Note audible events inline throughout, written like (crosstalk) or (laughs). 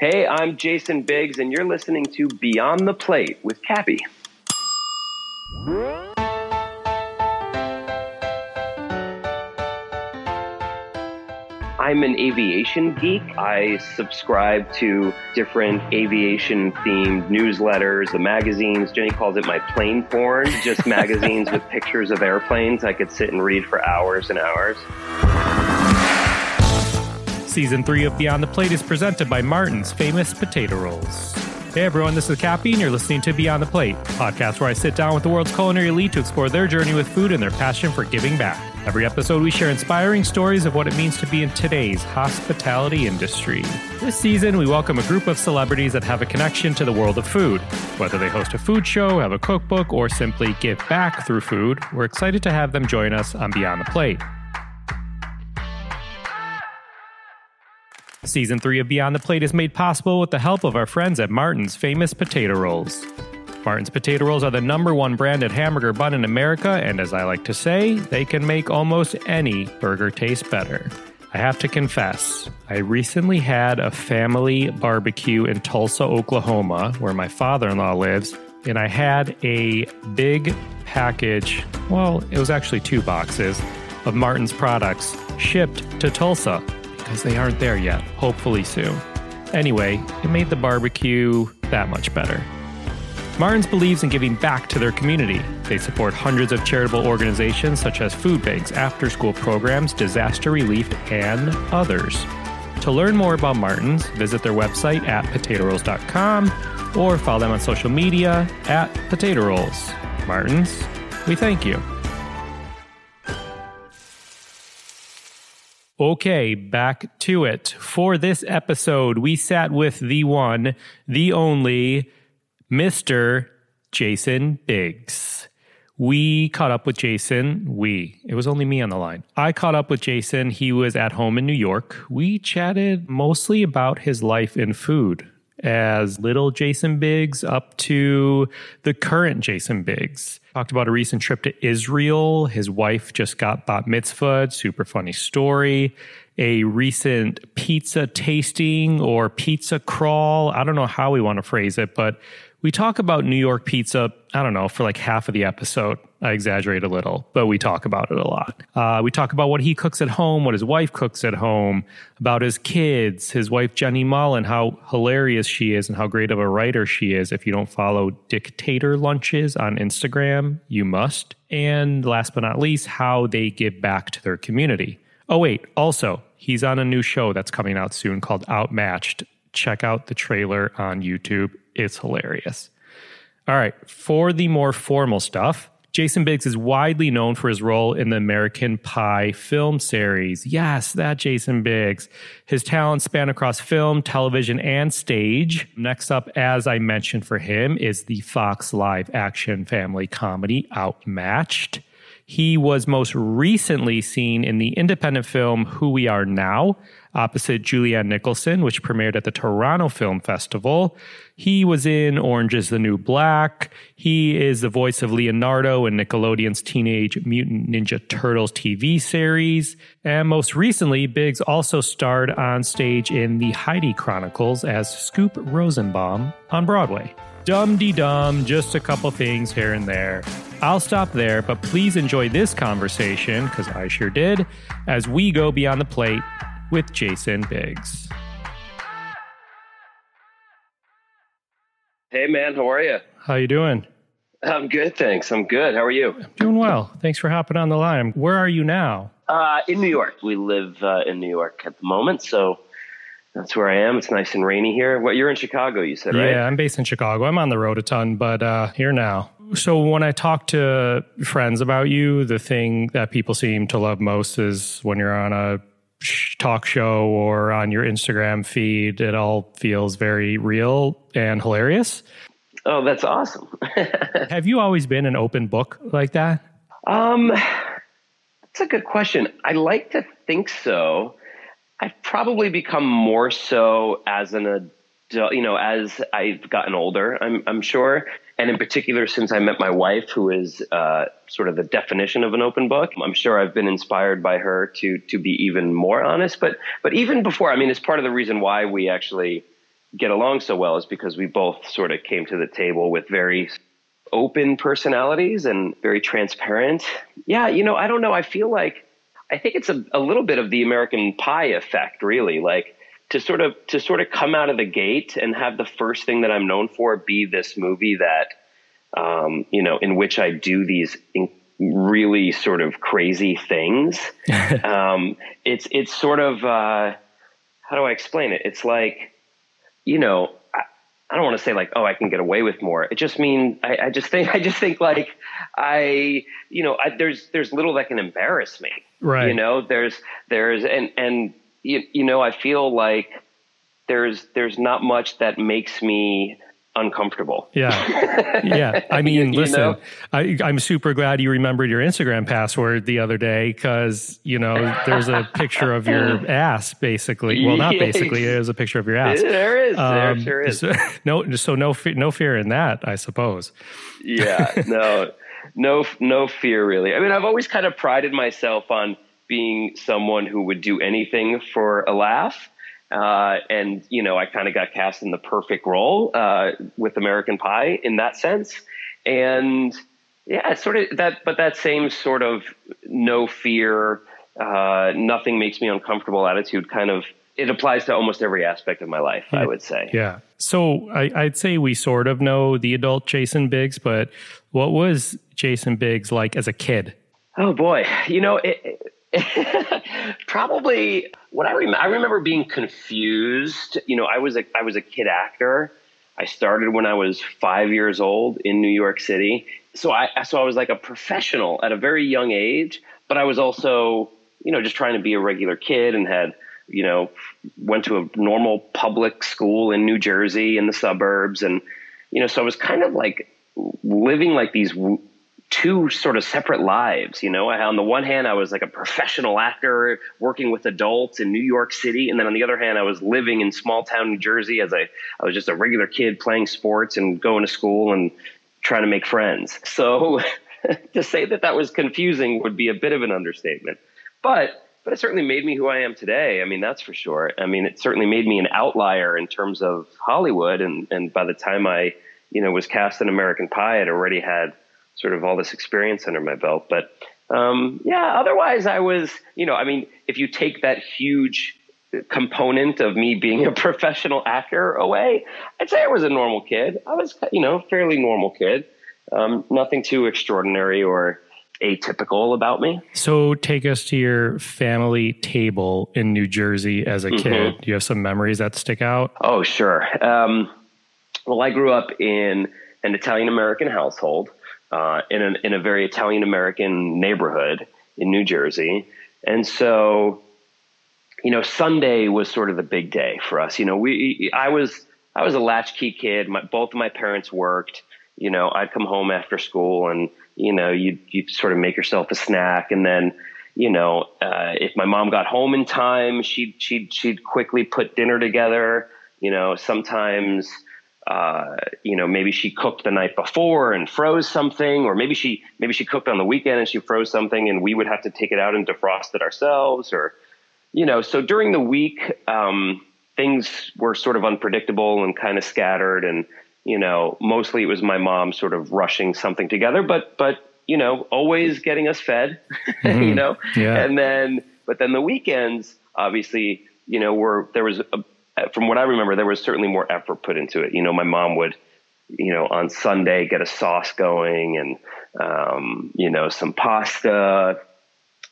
Hey, I'm Jason Biggs, and you're listening to Beyond the Plate with Cappy. I'm an aviation geek. I subscribe to different aviation themed newsletters, the magazines. Jenny calls it my plane porn, just (laughs) magazines with pictures of airplanes I could sit and read for hours and hours. Season 3 of Beyond the Plate is presented by Martin's Famous Potato Rolls. Hey everyone, this is Cappy, and you're listening to Beyond the Plate, podcast where I sit down with the world's culinary elite to explore their journey with food and their passion for giving back. Every episode, we share inspiring stories of what it means to be in today's hospitality industry. This season, we welcome a group of celebrities that have a connection to the world of food. Whether they host a food show, have a cookbook, or simply give back through food, we're excited to have them join us on Beyond the Plate. Season 3 of Beyond the Plate is made possible with the help of our friends at Martin's Famous Potato Rolls. Martin's Potato Rolls are the number one branded hamburger bun in America, and as I like to say, they can make almost any burger taste better. I have to confess, I recently had a family barbecue in Tulsa, Oklahoma, where my father in law lives, and I had a big package well, it was actually two boxes of Martin's products shipped to Tulsa because they aren't there yet, hopefully soon. Anyway, it made the barbecue that much better. Martin's believes in giving back to their community. They support hundreds of charitable organizations such as food banks, after school programs, disaster relief, and others. To learn more about Martin's, visit their website at potatorolls.com or follow them on social media at potato rolls. Martin's, we thank you. Okay, back to it. For this episode, we sat with the one, the only Mr. Jason Biggs. We caught up with Jason. We, it was only me on the line. I caught up with Jason. He was at home in New York. We chatted mostly about his life in food as little Jason Biggs up to the current Jason Biggs. Talked about a recent trip to Israel. His wife just got bat mitzvah. Super funny story. A recent pizza tasting or pizza crawl. I don't know how we want to phrase it, but we talk about New York pizza, I don't know, for like half of the episode. I exaggerate a little, but we talk about it a lot. Uh, we talk about what he cooks at home, what his wife cooks at home, about his kids, his wife Jenny Mollen, how hilarious she is and how great of a writer she is. If you don't follow Dictator Lunches on Instagram, you must. And last but not least, how they give back to their community. Oh, wait, also, he's on a new show that's coming out soon called Outmatched. Check out the trailer on YouTube it's hilarious. All right, for the more formal stuff, Jason Biggs is widely known for his role in the American Pie film series. Yes, that Jason Biggs. His talents span across film, television, and stage. Next up, as I mentioned for him, is the Fox live action family comedy Outmatched. He was most recently seen in the independent film Who We Are Now, opposite Julianne Nicholson, which premiered at the Toronto Film Festival. He was in Orange is the New Black. He is the voice of Leonardo in Nickelodeon's Teenage Mutant Ninja Turtles TV series. And most recently, Biggs also starred on stage in The Heidi Chronicles as Scoop Rosenbaum on Broadway. Dum de dum, just a couple things here and there. I'll stop there, but please enjoy this conversation, because I sure did, as we go beyond the plate with Jason Biggs. Hey man, how are you? How you doing? I'm good, thanks. I'm good. How are you? Doing well. Thanks for hopping on the line. Where are you now? Uh, in New York. We live uh, in New York at the moment, so that's where I am. It's nice and rainy here. What you're in Chicago, you said, right? Yeah, I'm based in Chicago. I'm on the road a ton, but uh, here now. So when I talk to friends about you, the thing that people seem to love most is when you're on a talk show or on your Instagram feed, it all feels very real and hilarious. Oh, that's awesome. (laughs) Have you always been an open book like that? Um, that's a good question. I like to think so. I've probably become more so as an adult, you know, as I've gotten older, I'm, I'm sure and in particular, since I met my wife, who is uh, sort of the definition of an open book, I'm sure I've been inspired by her to to be even more honest. But but even before, I mean, it's part of the reason why we actually get along so well is because we both sort of came to the table with very open personalities and very transparent. Yeah, you know, I don't know. I feel like I think it's a, a little bit of the American Pie effect, really. Like to sort of to sort of come out of the gate and have the first thing that I'm known for be this movie that um, you know in which I do these in, really sort of crazy things. (laughs) um, it's it's sort of uh, how do I explain it? It's like you know I, I don't want to say like oh I can get away with more. It just means I, I just think (laughs) I just think like I you know I, there's there's little that can embarrass me. Right. You know there's there's and and you, you know, I feel like there's there's not much that makes me uncomfortable. Yeah. (laughs) Yeah. I mean, you, listen, know? I, I'm super glad you remembered your Instagram password the other day because, you know, there's a picture of your (laughs) ass basically. Well, not basically, there's a picture of your ass. There is. Um, there sure is. So, (laughs) no, so no, no fear in that, I suppose. Yeah. No, no, no fear really. I mean, I've always kind of prided myself on being someone who would do anything for a laugh. Uh, and you know, I kind of got cast in the perfect role uh, with American Pie in that sense. And yeah, sort of that, but that same sort of no fear, uh, nothing makes me uncomfortable attitude kind of it applies to almost every aspect of my life, I would say. Yeah. So I, would say we sort of know the adult Jason Biggs, but what was Jason Biggs like as a kid? Oh boy, you know, it, (laughs) Probably what I remember. I remember being confused. You know, I was a I was a kid actor. I started when I was five years old in New York City. So I so I was like a professional at a very young age. But I was also you know just trying to be a regular kid and had you know went to a normal public school in New Jersey in the suburbs and you know so I was kind of like living like these two sort of separate lives. You know, on the one hand, I was like a professional actor working with adults in New York City, and then on the other hand, I was living in small town New Jersey as a I was just a regular kid playing sports and going to school and trying to make friends. So (laughs) to say that that was confusing would be a bit of an understatement, but. But it certainly made me who I am today. I mean, that's for sure. I mean, it certainly made me an outlier in terms of Hollywood. And, and by the time I, you know, was cast in American Pie, I'd already had sort of all this experience under my belt. But um, yeah, otherwise, I was, you know, I mean, if you take that huge component of me being a (laughs) professional actor away, I'd say I was a normal kid. I was, you know, fairly normal kid. Um, nothing too extraordinary or atypical about me. So take us to your family table in New Jersey as a mm-hmm. kid. Do you have some memories that stick out? Oh, sure. Um, well, I grew up in an Italian American household uh, in, an, in a very Italian American neighborhood in New Jersey. And so, you know, Sunday was sort of the big day for us. You know, we, I was, I was a latchkey kid. My, both of my parents worked. You know, I'd come home after school and, you know, you you sort of make yourself a snack and then, you know, uh, if my mom got home in time, she'd, she'd, she'd quickly put dinner together. You know, sometimes, uh, you know, maybe she cooked the night before and froze something, or maybe she maybe she cooked on the weekend and she froze something, and we would have to take it out and defrost it ourselves, or you know. So during the week, um, things were sort of unpredictable and kind of scattered, and you know, mostly it was my mom sort of rushing something together, but but you know, always getting us fed, (laughs) mm-hmm. you know, yeah. and then but then the weekends, obviously, you know, were there was a from what I remember, there was certainly more effort put into it. You know, my mom would, you know, on Sunday get a sauce going and, um, you know, some pasta,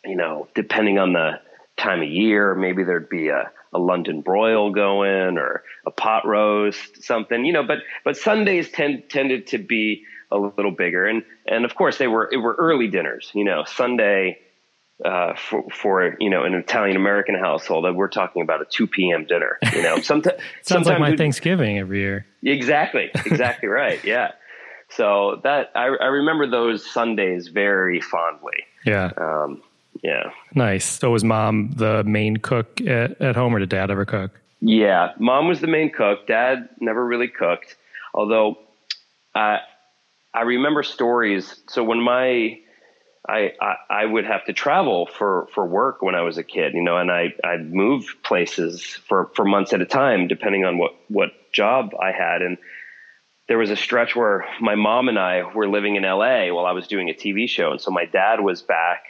you know, depending on the time of year, maybe there'd be a, a London broil going or a pot roast, something, you know, but, but Sundays tend, tended to be a little bigger. And, and of course they were, it were early dinners, you know, Sunday, uh, for, for you know an Italian American household, we're talking about a two p.m. dinner. You know, (laughs) sometimes sounds like my Thanksgiving every year. Exactly, (laughs) exactly right. Yeah. So that I, I remember those Sundays very fondly. Yeah. Um, yeah. Nice. So was mom the main cook at, at home, or did dad ever cook? Yeah, mom was the main cook. Dad never really cooked, although uh, I remember stories. So when my I, I, would have to travel for, for work when I was a kid, you know, and I, I'd move places for, for months at a time, depending on what, what job I had. And there was a stretch where my mom and I were living in LA while I was doing a TV show. And so my dad was back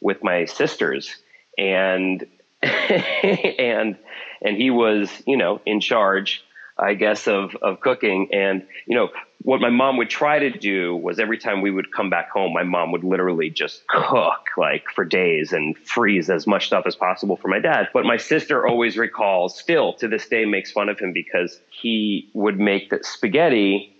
with my sisters and, (laughs) and, and he was, you know, in charge I guess, of, of cooking. And, you know, what my mom would try to do was every time we would come back home, my mom would literally just cook like for days and freeze as much stuff as possible for my dad. But my sister always recalls, still to this day, makes fun of him because he would make the spaghetti,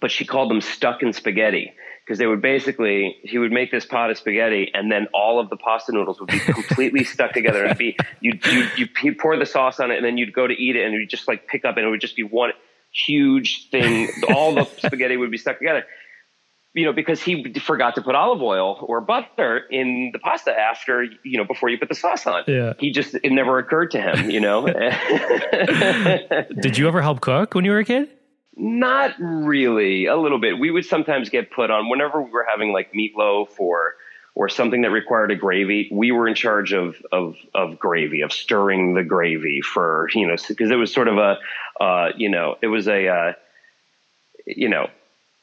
but she called them stuck in spaghetti because they would basically he would make this pot of spaghetti and then all of the pasta noodles would be completely (laughs) stuck together and be you you you pour the sauce on it and then you'd go to eat it and you'd just like pick up and it would just be one huge thing. All the (laughs) spaghetti would be stuck together. You know because he forgot to put olive oil or butter in the pasta after you know before you put the sauce on. Yeah. He just it never occurred to him you know? (laughs) Did you ever help cook when you were a kid? Not really. A little bit. We would sometimes get put on whenever we were having like meatloaf or or something that required a gravy. We were in charge of of of gravy, of stirring the gravy for you know because it was sort of a uh, you know it was a uh, you know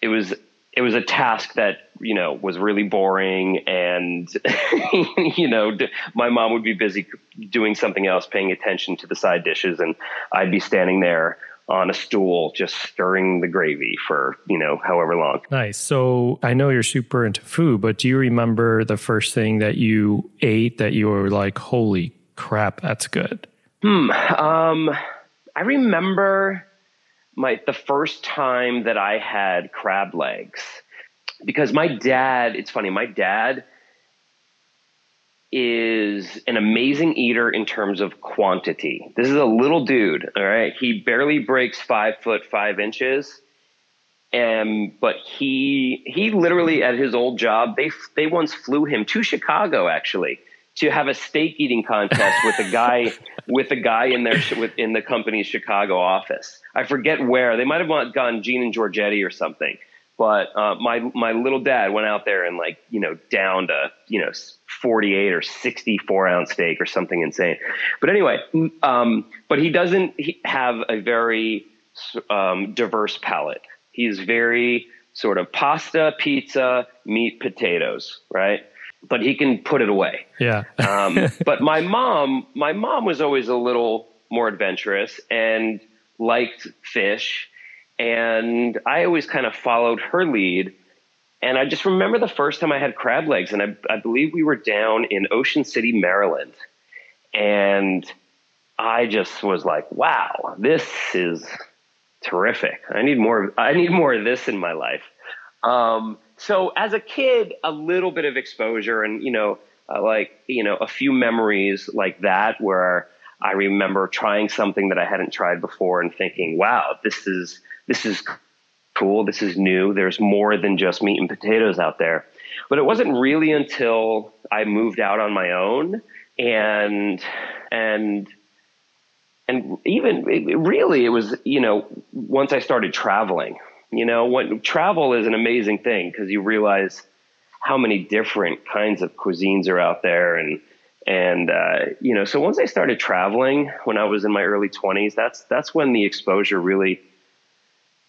it was it was a task that you know was really boring and (laughs) you know my mom would be busy doing something else paying attention to the side dishes and i'd be standing there on a stool just stirring the gravy for you know however long. Nice. So i know you're super into food but do you remember the first thing that you ate that you were like holy crap that's good hmm. Um i remember my the first time that i had crab legs. Because my dad it's funny my dad is an amazing eater in terms of quantity. This is a little dude, all right? He barely breaks five foot five inches. And but he he literally at his old job they they once flew him to Chicago actually to have a steak eating contest with a guy (laughs) with a guy in their in the company's Chicago office. I forget where they might have gone Gene and Georgetti or something. But uh, my my little dad went out there and like you know downed a you know 48 or 64 ounce steak or something insane. But anyway, um, but he doesn't have a very um, diverse palate. He's very sort of pasta, pizza, meat, potatoes, right? But he can put it away. Yeah. um, (laughs) but my mom, my mom was always a little more adventurous and liked fish and I always kind of followed her lead. And I just remember the first time I had crab legs, and I, I believe we were down in Ocean City, Maryland. And I just was like, wow, this is terrific. I need more, I need more of this in my life. Um, so as a kid, a little bit of exposure and, you know, uh, like, you know, a few memories like that where I remember trying something that I hadn't tried before and thinking, wow, this is, this is cool. This is new. There's more than just meat and potatoes out there. But it wasn't really until I moved out on my own and, and, and even really it was, you know, once I started traveling, you know, what travel is an amazing thing because you realize how many different kinds of cuisines are out there and, and uh, you know so once i started traveling when i was in my early 20s that's that's when the exposure really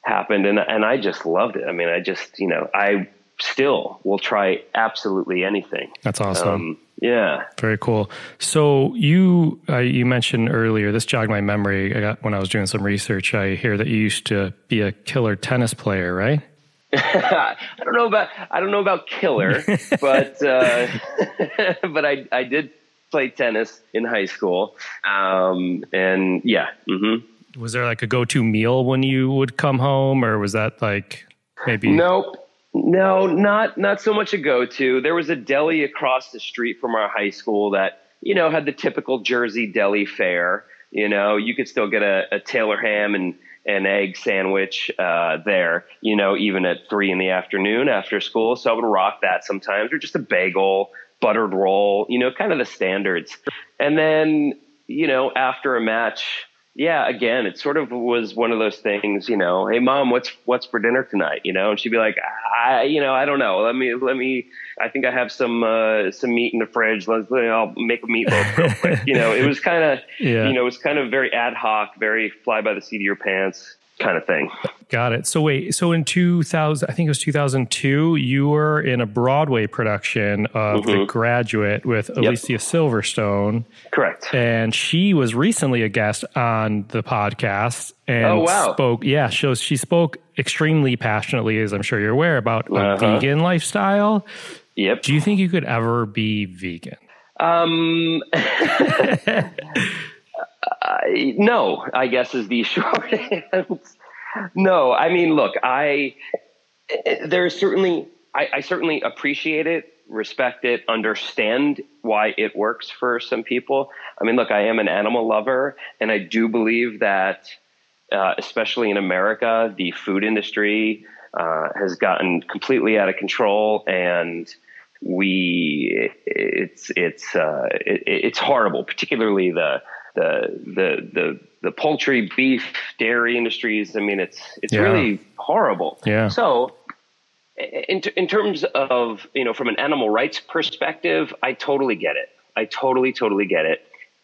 happened and and I just loved it. I mean, I just, you know, I still will try absolutely anything. That's awesome. Um, yeah. Very cool. So you uh, you mentioned earlier this jogged my memory. I got when I was doing some research. I hear that you used to be a killer tennis player, right? (laughs) I don't know about I don't know about killer, (laughs) but uh, (laughs) but I I did play tennis in high school, um, and yeah. Mm-hmm. Was there like a go-to meal when you would come home, or was that like maybe? Nope. No, not not so much a go-to. There was a deli across the street from our high school that you know had the typical Jersey deli fare. You know, you could still get a, a Taylor ham and an egg sandwich uh, there. You know, even at three in the afternoon after school. So I would rock that sometimes, or just a bagel, buttered roll. You know, kind of the standards. And then you know after a match yeah, again, it sort of was one of those things, you know, hey mom, what's what's for dinner tonight? You know, and she'd be like, I, you know, I don't know. Let me let me. I think I have some uh, some meat in the fridge. Let's I'll make a meatloaf real quick. (laughs) you know, it was kind of yeah. you know, it was kind of very ad hoc, very fly by the seat of your pants kind of thing. Got it. So wait, so in 2000, I think it was 2002, you were in a Broadway production of mm-hmm. The Graduate with Alicia yep. Silverstone. Correct. And she was recently a guest on the podcast and oh, wow. spoke, yeah, she, she spoke extremely passionately, as I'm sure you're aware, about uh-huh. vegan lifestyle. Yep. Do you think you could ever be vegan? Um, (laughs) (laughs) Uh, no, I guess is the (laughs) short answer. No, I mean, look, I there's certainly I, I, certainly appreciate it, respect it, understand why it works for some people. I mean, look, I am an animal lover, and I do believe that, uh, especially in America, the food industry uh, has gotten completely out of control, and we it's it's uh, it, it's horrible, particularly the the the the the poultry, beef, dairy industries. I mean, it's it's yeah. really horrible. Yeah. So, in in terms of you know from an animal rights perspective, I totally get it. I totally totally get it.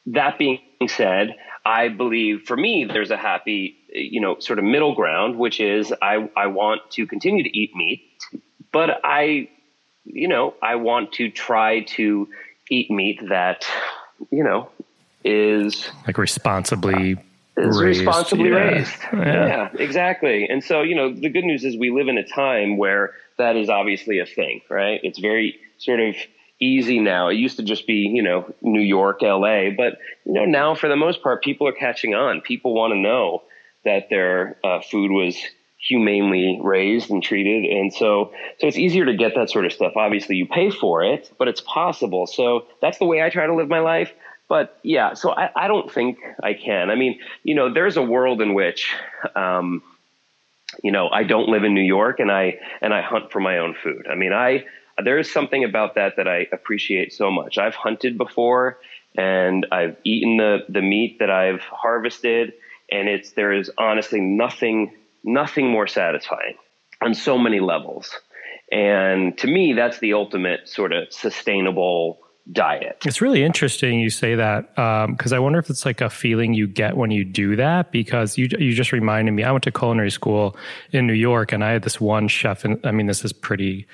That being said, I believe for me there's a happy you know sort of middle ground, which is I I want to continue to eat meat, but I you know I want to try to eat meat that you know is like responsibly uh, is raised. responsibly yeah. raised. Yeah. yeah, exactly. And so, you know, the good news is we live in a time where that is obviously a thing, right? It's very sort of easy now. It used to just be, you know, New York, LA, but you know, now for the most part, people are catching on. People want to know that their uh, food was humanely raised and treated, and so so it's easier to get that sort of stuff. Obviously, you pay for it, but it's possible. So that's the way I try to live my life. But yeah, so I, I don't think I can. I mean, you know, there's a world in which, um, you know, I don't live in New York and I and I hunt for my own food. I mean, I there is something about that that I appreciate so much. I've hunted before and I've eaten the the meat that I've harvested, and it's there is honestly nothing nothing more satisfying on so many levels. And to me, that's the ultimate sort of sustainable diet. It's really interesting you say that because um, I wonder if it's like a feeling you get when you do that. Because you you just reminded me, I went to culinary school in New York, and I had this one chef. And I mean, this is pretty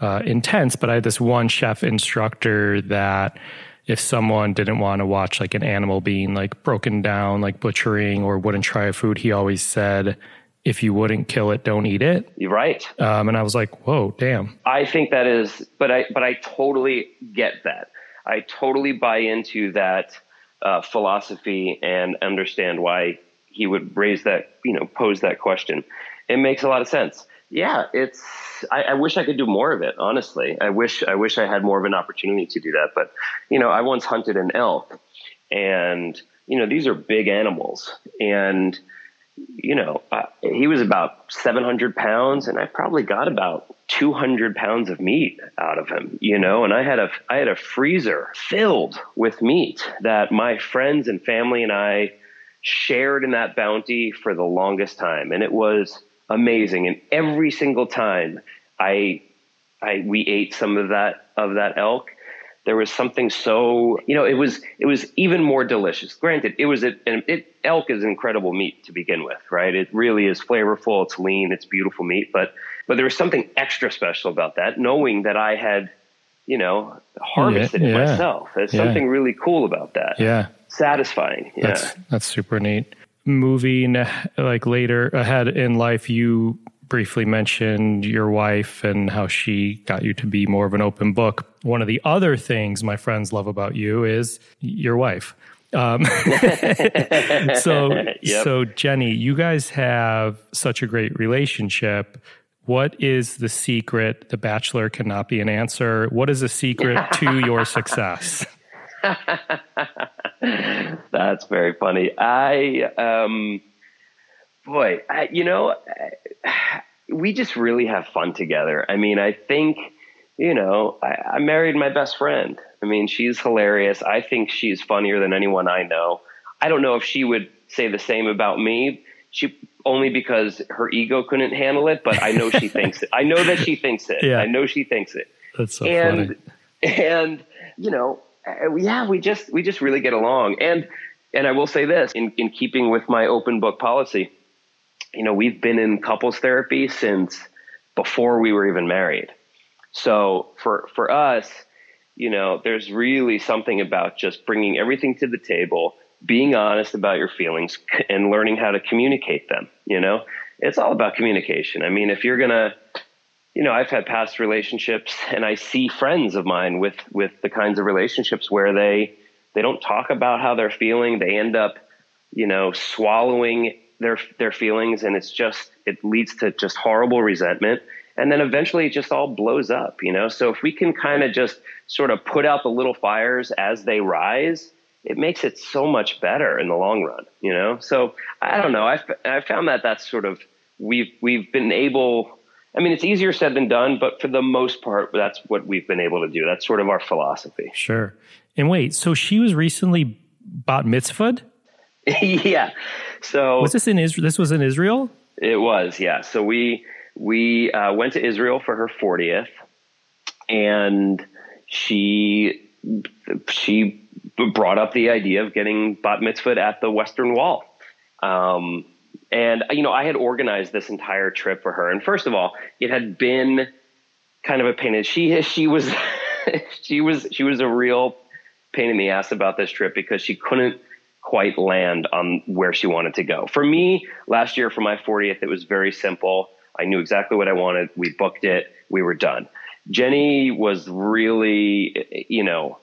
uh, intense, but I had this one chef instructor that if someone didn't want to watch like an animal being like broken down, like butchering, or wouldn't try a food, he always said, if you wouldn't kill it, don't eat it. You're right. Um, and I was like, whoa, damn. I think that is, but I, but I totally get that. I totally buy into that uh, philosophy and understand why he would raise that, you know, pose that question. It makes a lot of sense. Yeah, it's. I, I, wish I could do more of it. Honestly, I wish I wish I had more of an opportunity to do that. But you know, I once hunted an elk, and you know, these are big animals, and you know, uh, he was about 700 pounds, and I probably got about 200 pounds of meat out of him, you know, and I had a, I had a freezer filled with meat that my friends and family and I shared in that bounty for the longest time. And it was amazing. And every single time I, I, we ate some of that, of that elk, there was something so you know it was it was even more delicious granted it was a, it elk is incredible meat to begin with right? It really is flavorful it's lean it's beautiful meat but but there was something extra special about that knowing that i had you know harvested yeah, it myself. There's yeah. something really cool about that. Yeah. Satisfying yeah. That's, that's super neat. Moving like later ahead in life you briefly mentioned your wife and how she got you to be more of an open book. One of the other things my friends love about you is your wife. Um, (laughs) so, (laughs) yep. so Jenny, you guys have such a great relationship. What is the secret? The Bachelor cannot be an answer. What is the secret (laughs) to your success? That's very funny. I, um, boy, I, you know, we just really have fun together. I mean, I think, you know, I, I married my best friend. I mean, she's hilarious. I think she's funnier than anyone I know. I don't know if she would say the same about me. She only because her ego couldn't handle it, but I know she (laughs) thinks it. I know that she thinks it. Yeah. I know she thinks it. That's so and funny. and you know, uh, yeah, we just we just really get along. And and I will say this in in keeping with my open book policy, you know, we've been in couples therapy since before we were even married. So for for us, you know, there's really something about just bringing everything to the table, being honest about your feelings, and learning how to communicate them. You know, it's all about communication. I mean, if you're gonna, you know, I've had past relationships, and I see friends of mine with with the kinds of relationships where they they don't talk about how they're feeling. They end up, you know, swallowing their their feelings, and it's just it leads to just horrible resentment and then eventually it just all blows up you know so if we can kind of just sort of put out the little fires as they rise it makes it so much better in the long run you know so i don't know i i found that that's sort of we've we've been able i mean it's easier said than done but for the most part that's what we've been able to do that's sort of our philosophy Sure. And wait, so she was recently bat mitzvahed? (laughs) yeah so Was this in Israel? This was in Israel? It was, yeah. So we we uh, went to Israel for her 40th, and she she brought up the idea of getting bat mitzvah at the Western Wall. Um, and you know, I had organized this entire trip for her. And first of all, it had been kind of a pain. in- She she was (laughs) she was she was a real pain in the ass about this trip because she couldn't quite land on where she wanted to go. For me, last year for my 40th, it was very simple. I knew exactly what I wanted. We booked it. We were done. Jenny was really, you know,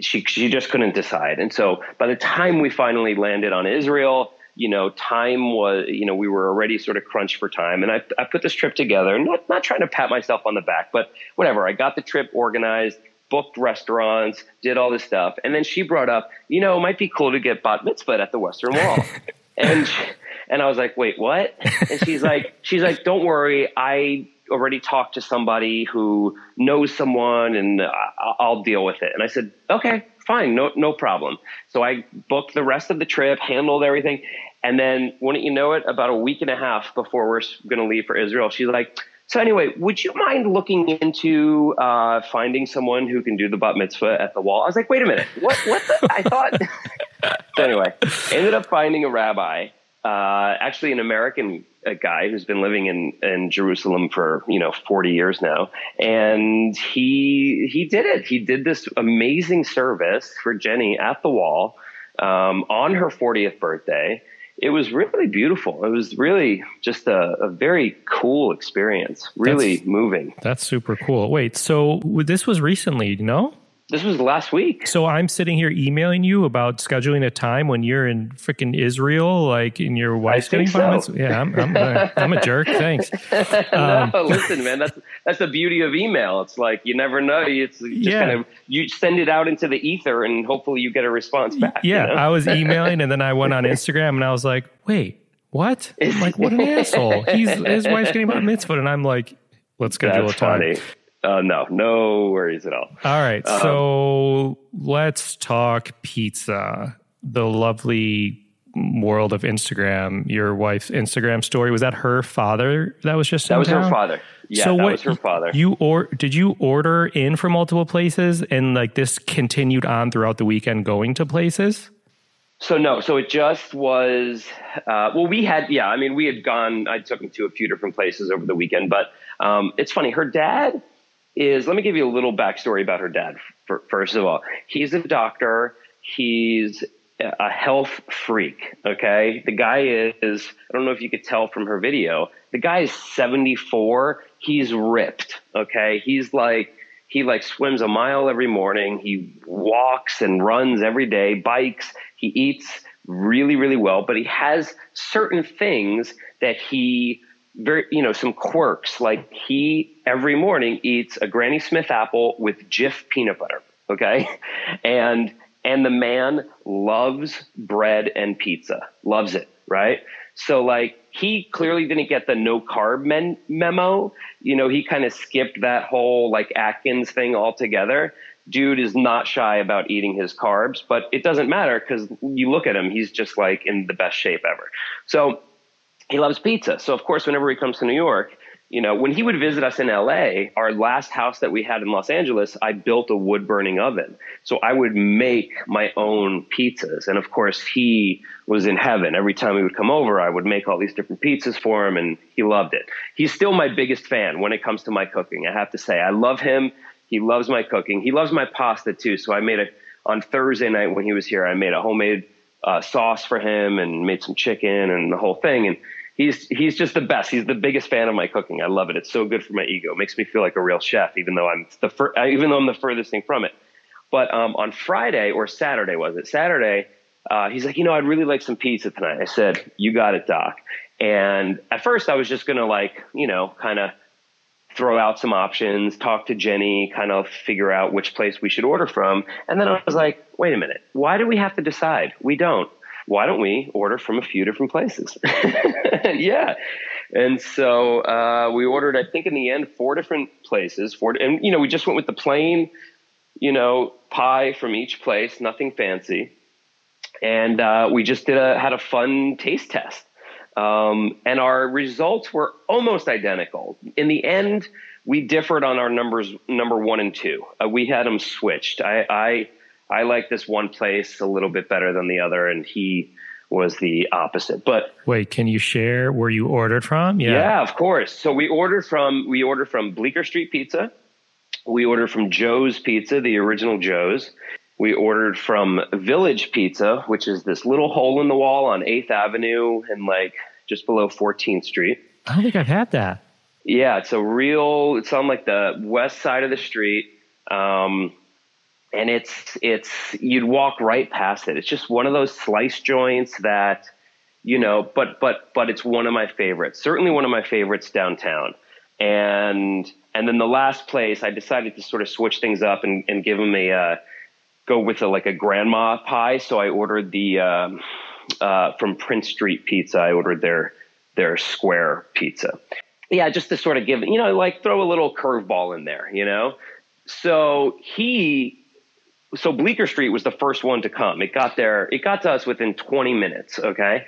she she just couldn't decide. And so by the time we finally landed on Israel, you know, time was, you know, we were already sort of crunched for time. And I, I put this trip together, not, not trying to pat myself on the back, but whatever. I got the trip organized, booked restaurants, did all this stuff. And then she brought up, you know, it might be cool to get bat mitzvah at the Western Wall. (laughs) and, and I was like, wait, what? And she's like, (laughs) she's like, don't worry. I already talked to somebody who knows someone and I'll deal with it. And I said, okay, fine. No, no problem. So I booked the rest of the trip, handled everything. And then wouldn't you know it, about a week and a half before we're going to leave for Israel, she's like, so anyway, would you mind looking into uh, finding someone who can do the bat mitzvah at the wall? I was like, wait a minute, what? What? The? I thought. (laughs) so anyway, ended up finding a rabbi, uh, actually an American uh guy who's been living in in Jerusalem for you know forty years now, and he he did it. He did this amazing service for Jenny at the wall um, on her fortieth birthday it was really beautiful. It was really just a, a very cool experience, really That's- moving. That's super cool. Wait, so this was recently, no? This was last week. So I'm sitting here emailing you about scheduling a time when you're in freaking Israel, like in your wife's getting so. Yeah, I'm, I'm, a- I'm a jerk. (laughs) Thanks. (laughs) Um, no, listen, man, that's that's the beauty of email. It's like you never know. It's you just Yeah. kind of you send it out into the ether, and hopefully you get a response back. you Yeah, know? I was emailing (laughs) and then I went on Instagram and I was like, wait, what? I'm like, what an asshole. He's his wife's getting bar mitzvah, and I'm like, let's schedule that's a time. funny. Uh, no, no worries at all. All right, Uh-huh. so let's talk pizza. The lovely world of Instagram. Your wife's Instagram story was that her father that was just in That was her father. Yeah, so that what was her father. You or did you order in from multiple places and like this continued on throughout the weekend going to places? So no, so it just was. Uh, well, we had, yeah. I mean, we had gone. I took him to a few different places over the weekend, but um, it's funny. Her dad is. Let me give you a little backstory about her dad. For, first of all, he's a doctor. He's a health freak. Okay, the guy is. I don't know if you could tell from her video. The guy is seventy four. He's ripped. Okay, he's like he like swims a mile every morning. He walks and runs every day, bikes. He eats really, really well, but he has certain things that he very, you know, some quirks. Like he every morning eats a Granny Smith apple with Jif peanut butter. Okay. (laughs) And, and the man loves bread and pizza, loves it. Right. So like he clearly didn't get the no carb men- memo. You know, he kind of skipped that whole like Atkins thing altogether. dude is not shy about eating his carbs, but it doesn't matter because you look at him, he's just like in the best shape ever. So he loves pizza. So of course, whenever he comes to New York, you know, when he would visit us in LA, our last house that we had in Los Angeles, I built a wood burning oven. So I would make my own pizzas. And of course, he was in heaven. Every time he would come over, I would make all these different pizzas for him and he loved it. He's still my biggest fan when it comes to my cooking. I have to say, I love him. He loves my cooking. He loves my pasta too. So I made a, on Thursday night when he was here, I made a homemade uh, sauce for him and made some chicken and the whole thing. And he's he's just the best. He's the biggest fan of my cooking. I love it. It's so good for my ego. It makes me feel like a real chef, even though I'm the fir- uh, even though I'm the furthest thing from it. But um, on Friday or Saturday was it? Saturday, uh, he's like, you know, I'd really like some pizza tonight. I said, you got it, Doc. And at first, I was just gonna like, you know, kind of throw out some options, talk to Jenny, kind of figure out which place we should order from. And then I was like, wait a minute, why do we have to decide? We don't why don't we order from a few different places? (laughs) yeah. And so uh, we ordered, I think in the end, four different places. Four, and, you know, we just went with the plain, you know, pie from each place, nothing fancy. And uh, we just did a, had a fun taste test. Um, and our results were almost identical. In the end, we differed on our numbers, number one and two. Uh, we had them switched. I, I I like this one place a little bit better than the other, and he was the opposite. But wait, can you share where you ordered from? Yeah, yeah of course. So we ordered from we ordered from Bleecker Street Pizza. We ordered from Joe's Pizza, the original Joe's. We ordered from Village Pizza, which is this little hole in the wall on 8th Avenue and like just below 14th Street. I don't think I've had that. Yeah, it's a real, it's on like the west side of the street. Um, and it's it's you'd walk right past it. It's just one of those slice joints that you know, but but but it's one of my favorites. Certainly one of my favorites downtown. And and then the last place, I decided to sort of switch things up and, and give them a uh, go with a, like a grandma pie. So I ordered the um, uh, from Prince Street Pizza. I ordered their their square pizza. Yeah, just to sort of give you know like throw a little curveball in there, you know. So he so Bleecker Street was the first one to come. It got there, it got to us within 20 minutes. Okay.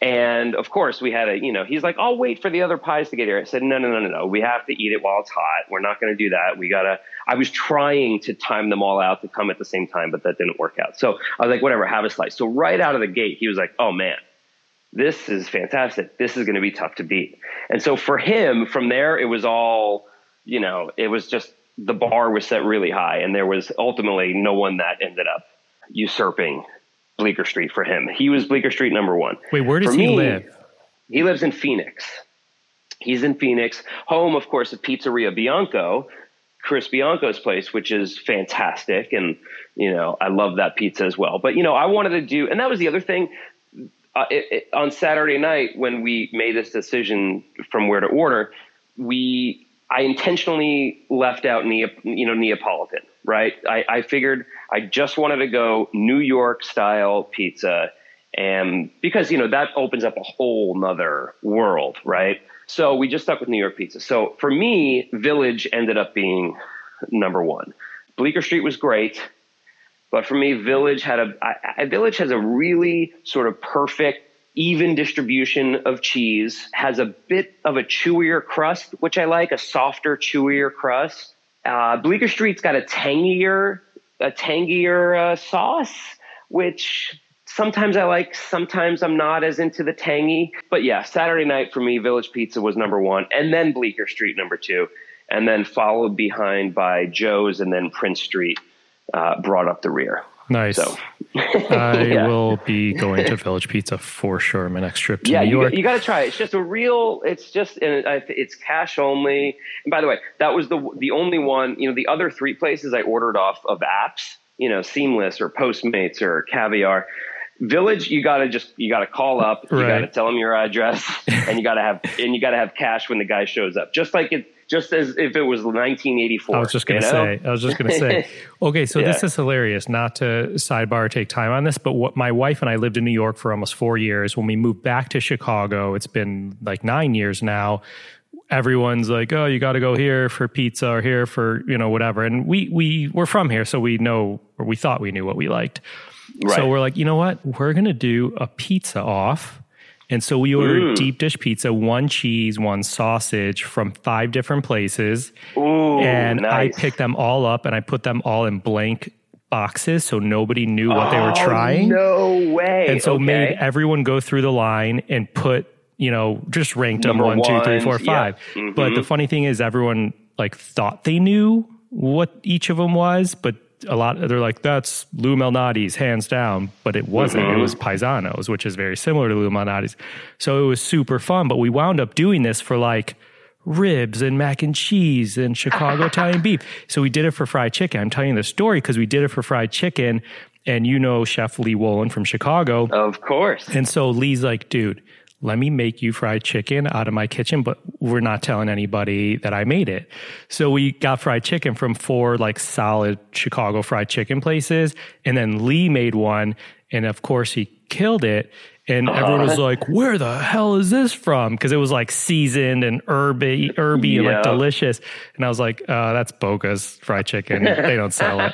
And of course we had a, you know, he's like, I'll wait for the other pies to get here. I said, no, no, no, no, no. We have to eat it while it's hot. We're not going to do that. We gotta, I was trying to time them all out to come at the same time, but that didn't work out. So I was like, whatever, have a slice. So right out of the gate, he was like, oh man, this is fantastic. This is going to be tough to beat. And so for him, from there, it was all, you know, it was just the bar was set really high, and there was ultimately no one that ended up usurping Bleecker Street for him. He was Bleecker Street number one. Wait, where does for he me, live? He lives in Phoenix. He's in Phoenix, home, of course, of Pizzeria Bianco, Chris Bianco's place, which is fantastic. And, you know, I love that pizza as well. But, you know, I wanted to do, and that was the other thing. Uh, it, it, on Saturday night, when we made this decision from where to order, we I intentionally left out Neap- you know Neapolitan, right? I, I figured I just wanted to go New York style pizza, and because you know that opens up a whole nother world, right? So we just stuck with New York pizza. So for me, Village ended up being number one. Bleecker Street was great, but for me, Village had a I, Village has a really sort of perfect even distribution of cheese, has a bit of a chewier crust, which I like, a softer, chewier crust. Uh, Bleecker Street's got a tangier, a tangier uh, sauce, which sometimes I like, sometimes I'm not as into the tangy. But yeah, Saturday night for me, Village Pizza was number one, and then Bleecker Street number two, and then followed behind by Joe's, and then Prince Street uh, brought up the rear. Nice. So. I (laughs) yeah. will be going to Village Pizza for sure. My next trip to yeah, New York. You, you got to try it. It's just a real. It's just and it's cash only. And by the way, that was the the only one. You know, the other three places I ordered off of apps. You know, Seamless or Postmates or Caviar. Village, you gotta just you gotta call up, you right. gotta tell them your address, (laughs) and you gotta have and you gotta have cash when the guy shows up. Just like it, just as if it was 1984. I was just going to say. I was just going to say. (laughs) Okay, so yeah. this is hilarious. Not to sidebar take time on this, but what my wife and I lived in New York for almost four years. When we moved back to Chicago, it's been like nine years now. everyone's like, "Oh, you got to go here for pizza or here for you know whatever." And we we we're from here, so we know or we thought we knew what we liked. Right. So we're like, you know what? We're gonna do a pizza off. And so we ordered Mm. deep dish pizza, one cheese, one sausage from five different places. Ooh, and I picked them all up and I put them all in blank boxes so nobody knew what they were Oh, trying. No way. and so okay. made everyone go through the line and put you know just ranked them Number one two three four ones, yeah. five but the funny thing is everyone like thought they knew what each of them was but a lot they're like that's Lou Malnati's hands down but it wasn't it mm-hmm. was paisanos which is very similar to Lou Malnati's so it was super fun but we wound up doing this for like ribs and mac and cheese and Chicago (laughs) Italian beef. So we did it for fried chicken. I'm telling you the story because we did it for fried chicken. And you know Chef Lee Wolen from Chicago. Of course. And so Lee's like, dude, let me make you fried chicken out of my kitchen, but we're not telling anybody that I made it. So we got fried chicken from four like solid Chicago fried chicken places. And then Lee made one. And of course he killed it. And everyone was like, where the hell is this from? Because it was like seasoned and herby, herby and like delicious. And I was like, uh, that's Boka's fried chicken. they don't sell it.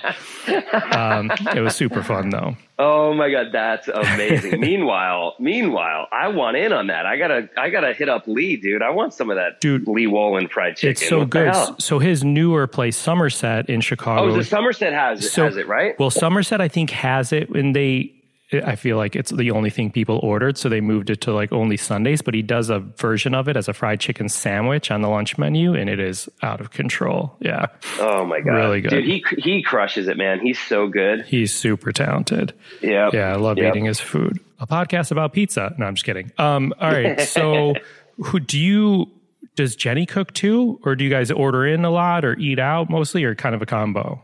Um, it was super fun though. Oh my god, that's amazing. (laughs) meanwhile, meanwhile, I want in on that. I gotta, I gotta hit up Lee, dude. I want some of that, Dude, Lee Wolen fried chicken. It's so What good. So his newer place, Somerset in Chicago. Oh, the Somerset has it, so- has it right? Well, Somerset, I think, has it, and they. I feel like it's the only thing people ordered, so they moved it to like only Sundays. But he does a version of it as a fried chicken sandwich on the lunch menu, and it is out of control. Yeah, oh my god, really good. dude. He he crushes it, man. He's so good. he's super talented. Yeah, Yeah, I love Yep. eating his food. A podcast about pizza. No, I'm just kidding. Um, all right, (laughs) so who do you? Does Jenny cook too, or do you guys order in a lot, or eat out mostly, or kind of a combo?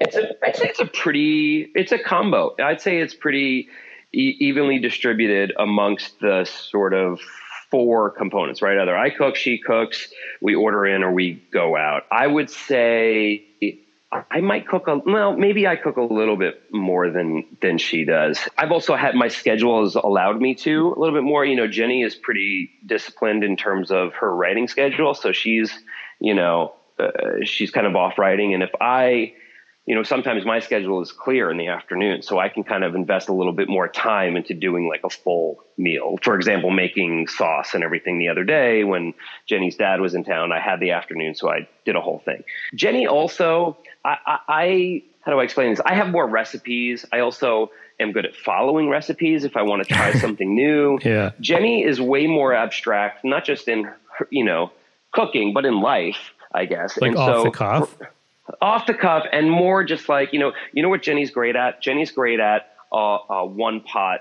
It's a, I'd (laughs) say it's a pretty, it's a combo. I'd say it's pretty e- evenly distributed amongst the sort of four components, right? Either I cook, she cooks, we order in, or we go out. I would say I might cook a well, maybe I cook a little bit more than than she does. I've also had my schedule has allowed me to a little bit more. You know, Jenny is pretty disciplined in terms of her writing schedule, so she's you know uh, she's kind of off writing, and if I you know, sometimes my schedule is clear in the afternoon, so I can kind of invest a little bit more time into doing like a full meal. For example, making sauce and everything the other day when Jenny's dad was in town, I had the afternoon, so I did a whole thing. Jenny also, I, I, I how do I explain this? I have more recipes. I also am good at following recipes if I want to try (laughs) something new. Yeah. Jenny is way more abstract, not just in her, you know cooking, but in life, I guess. Like and off so the cuff. Off the cuff and more just like you know you know what jenny's great at? Jenny's great at uh, a one pot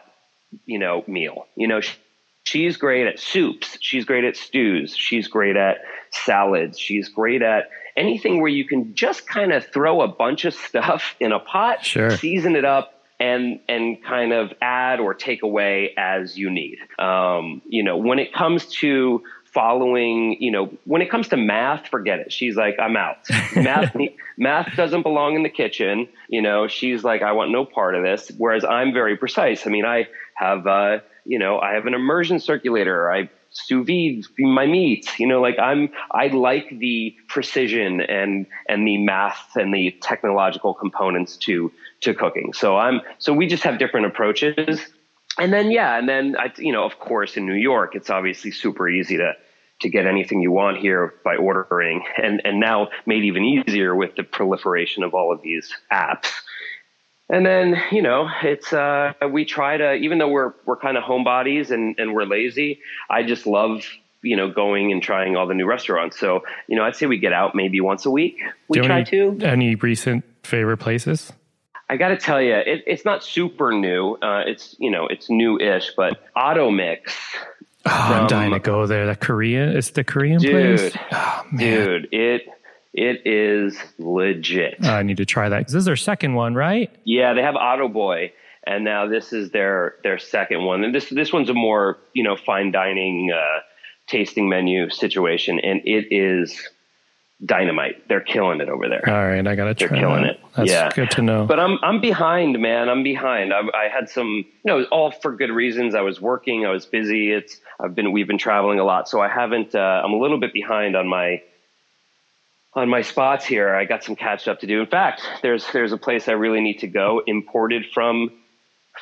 you know meal. You know she, she's great at soups. She's great at stews. She's great at salads. She's great at anything where you can just kind of throw a bunch of stuff (laughs) in a pot Sure. season it up and and kind of add or take away as you need. Um, you know when it comes to following you know when it comes to math forget it. She's like i'm out. (laughs) Math math doesn't belong in the kitchen you know. She's like i want no part of this. Whereas i'm very precise. I mean i have uh you know i have an immersion circulator. I sous vide my meat you know like i'm i like the precision and and the math and the technological components to to cooking. So i'm so we just have different approaches and then yeah, and then I, you know, of course, in New York, it's obviously super easy to to get anything you want here by ordering, (laughs) and and now made even easier with the proliferation of all of these apps. And then you know, it's uh, we try to even though we're we're kind of homebodies and and we're lazy. I just love you know going and trying all the new restaurants. So you know, I'd say we get out maybe once a week. We try have to. any, any recent favorite places? I got to tell you, it, it's not super new. Uh, it's you know it's new-ish, but Atomix, Oh, I'm dying to go there. The Korea is the Korean Dude. place. Oh dude, it it is legit. I need to try that because this is their second one, right? Yeah, they have Atoboy, and now this is their their second one, and this this one's a more you know fine dining uh, tasting menu situation, and it is dynamite. They're killing it over there. All right, I gotta They're try. killing that. it. That's Yeah. good to know. But I'm I'm behind, man. I'm behind. I, I had some, you know, all for good reasons. I was working. I was busy. It's I've been we've been traveling a lot, so I haven't. Uh, I'm a little bit behind on my on my spots here. I got some catch up to do. In fact, there's there's a place I really need to go, imported from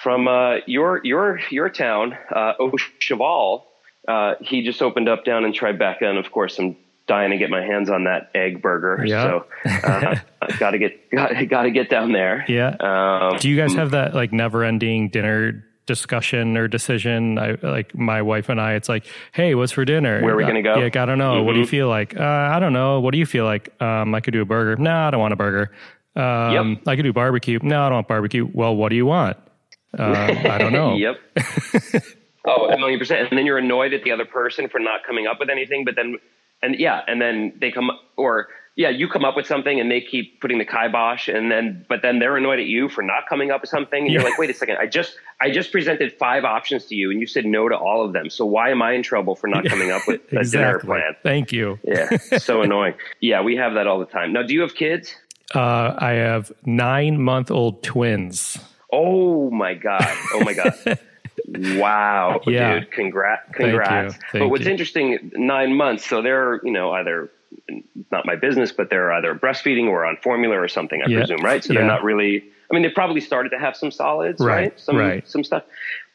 from uh, your your your town, uh, Cheval. Uh, he just opened up down in Tribeca, and of course, I'm dying to get my hands on that egg burger. Yeah. So uh, (laughs) I've got to get got, got to get down there. yeah. Um, Do you guys have that like never ending dinner discussion or decision? I like my wife and I, it's like, hey, what's for dinner? Where are we Uh, gonna go? Yeah, I don't know. What do you Mhm. feel like? Uh, I don't know. What do you feel like? Um, I could do a burger. No, I don't want a burger. Um, Yep. I could do barbecue. No, I don't want barbecue. Well, what do you want? (laughs) Um, I don't know. yep. (laughs) oh, a million percent. And then you're annoyed at the other person for not coming up with anything, but then, and yeah, and then they come, or yeah, you come up with something and they keep putting the kibosh and then, but then they're annoyed at you for not coming up with something. And you're like, wait a second, I just, I just presented five options to you and you said no to all of them. So why am I in trouble for not coming up with (laughs) a dinner plan? Thank you. Yeah. So (laughs) annoying. Yeah. We have that all the time. Now, do you have kids? Uh, I have nine month old twins. Oh my god! Oh my god! (laughs) wow, (laughs) Yeah. dude! Congrats! you. Congrats! Thank but what's you. interesting, nine months. So they're you know either not my business, but they're either breastfeeding or on formula or something. I Yeah. presume, right? So Yeah. they're not really. I mean, they probably started to have some solids, Right, right? Some right. some stuff.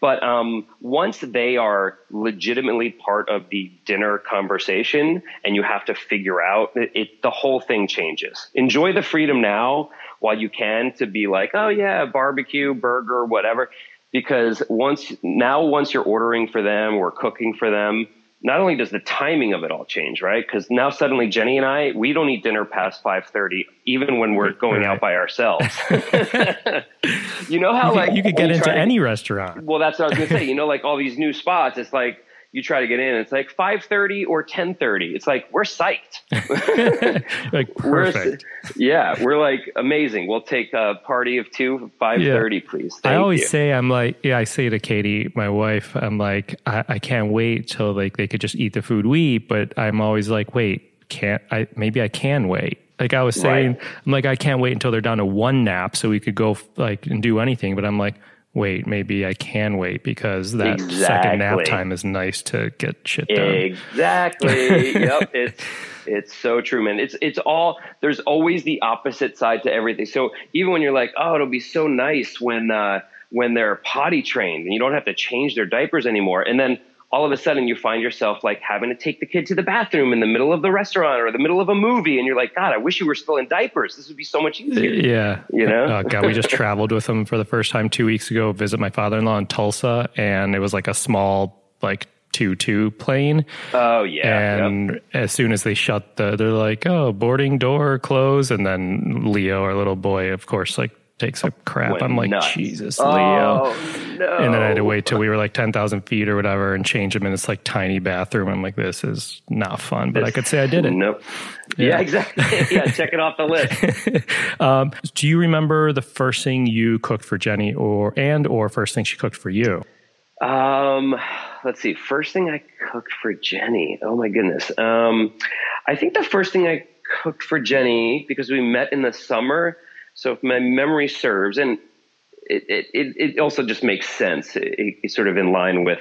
But um, once they are legitimately part of the dinner conversation, and you have to figure out it, it, the whole thing changes. Enjoy the freedom now while you can to be like, oh yeah, barbecue, burger, whatever. Because once now, once you're ordering for them or cooking for them, not only does the timing of it all change, right? Because now suddenly Jenny and I, we don't eat dinner past five thirty, even when we're going out by ourselves. (laughs) (laughs) you know how You, like could, you could get into to- any restaurant. well, that's what I was gonna say. You know, like all these new spots, it's like you try to get in, it's like five thirty or ten thirty. It's like we're psyched. (laughs) like (laughs) We're- perfect. yeah, we're like amazing. We'll take a party of two, five thirty, please. Thank I always you. say I'm like yeah I say to Katie my wife I'm like I, I can't wait till like they could just eat the food we eat but I'm always like wait can't I maybe I can wait like I was saying Right. I'm like I can't wait until they're down to one nap so we could go like and do anything but I'm like wait maybe I can wait because that second nap time is nice to get shit done Exactly. (laughs) yep. It's it's so true, man. It's it's all there's always the opposite side to everything. So even when you're like, oh, it'll be so nice when uh, when they're potty trained and you don't have to change their diapers anymore, and then all of a sudden you find yourself like having to take the kid to the bathroom in the middle of the restaurant or the middle of a movie, and you're like, God, I wish you were still in diapers. This would be so much easier. Yeah. You know? Oh, God, we just (laughs) traveled with them for the first time two weeks ago, visit my father in law in Tulsa, and it was like a small, like, 2 2 plane. Oh yeah. yep. And as soon as they shut the, they're like, oh, boarding door close. And then Leo, our little boy, of course, like, takes a crap. Went I'm like, nuts. Jesus, Leo. Oh no. And then I had to wait till we were like 10,000 feet or whatever and change him in this like tiny bathroom. I'm like, this is not fun, but I could say I did it. Nope. Yeah, exactly. (laughs) yeah, check it off the list. (laughs) Um, do you remember the first thing you cooked for Jenny or, and, or first thing she cooked for you? Um, let's see. First thing I cooked for Jenny. Oh my goodness. Um, I think the first thing I cooked for Jenny because we met in the summer. So if my memory serves, and it it, it, also just makes sense. It, it's sort of in line with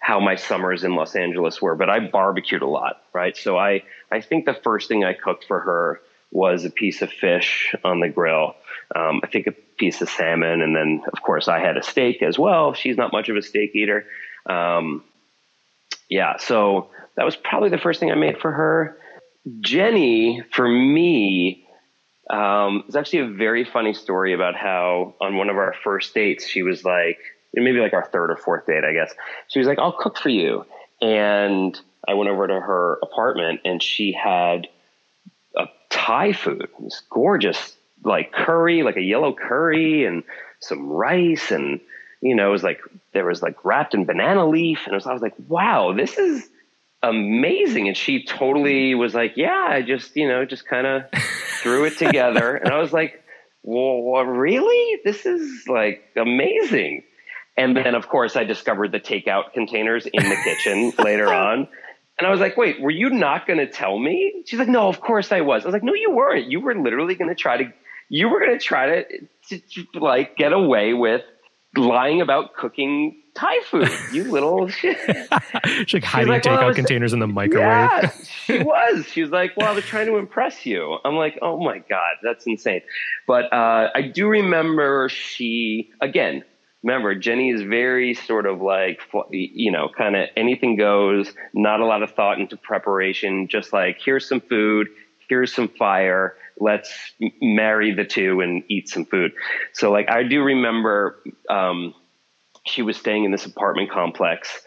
how my summers in Los Angeles were. But I barbecued a lot, right? So I I think the first thing I cooked for her was a piece of fish on the grill. Um, I think a piece of salmon, and then of course I had a steak as well. She's not much of a steak eater. Um, yeah, so that was probably the first thing I made for her. Jenny, for me, um, it's actually a very funny story about how on one of our first dates, she was like, maybe like our third or fourth date, I guess. She was like, I'll cook for you. And I went over to her apartment and she had a Thai food. Was gorgeous, like curry, like a yellow curry and some rice. And, you know, it was like, there was like wrapped in banana leaf. And it was, I was like, wow, this is amazing. And she totally was like, yeah, I just, you know, just kind of threw it together. (laughs) And I was like, well, really? This is like amazing. And then, of course, I discovered the takeout containers in the kitchen (laughs) later on. And I was like, wait, were you not going to tell me? She's like, no, of course I was. I was like, no, you weren't. You were literally going to try to, you were going to try to, to, like get away with lying about cooking Thai food. You little (laughs) shit. She's like hiding like, takeout well, containers in the microwave. Yeah, she (laughs) was. She was like, well, I was trying to impress you. I'm like, oh my God, that's insane. But uh, I do remember she, again, remember Jenny is very sort of like you know kind of anything goes not a lot of thought into preparation just like here's some food here's some fire let's marry the two and eat some food so like i do remember um, she was staying in this apartment complex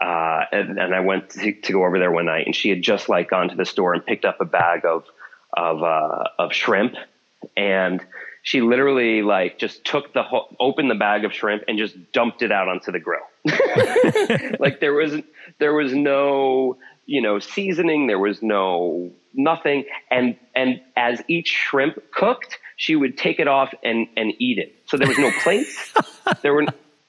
uh, and, and, I went to, to, go over there one night, and she had just like gone to the store and picked up a bag of of uh, of shrimp, and she literally like just took the whole, opened the bag of shrimp and just dumped it out onto the grill. (laughs) like there was there was no you know seasoning, there was no nothing, and and as each shrimp cooked, she would take it off and and eat it. So there was no plates. (laughs) there were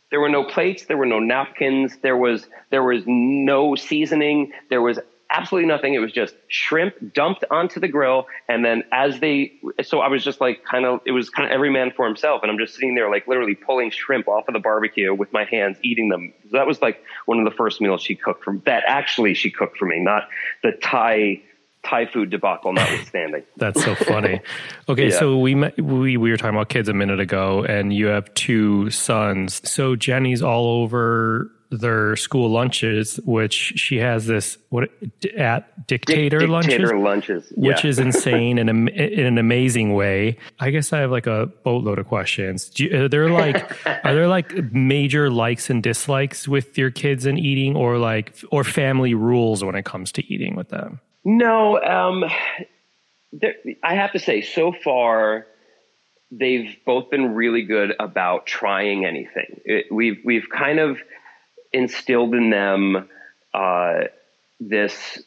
there were no plates. There were no napkins. There was there was no seasoning. There was absolutely nothing. It was just shrimp dumped onto the grill. And then as they, so I was just like kind of, it was kind of every man for himself. And I'm just sitting there like literally pulling shrimp off of the barbecue with my hands, eating them. So that was like one of the first meals she cooked for that actually she cooked for me, not the Thai Thai food debacle notwithstanding. (laughs) That's so funny. (laughs) Okay, yeah. so we, met, we we were talking about kids a minute ago, and you have two sons. So Jenny's all over their school lunches, which she has this what at dictator, Dic- lunches, dictator lunches, yeah. which is insane in, a, in an amazing way. I guess I have like a boatload of questions. You, are there like are there like major likes and dislikes with your kids and eating, or like or family rules when it comes to eating with them? No, um, I have to say, so far they've both been really good about trying anything. It, we've we've kind of instilled in them uh, this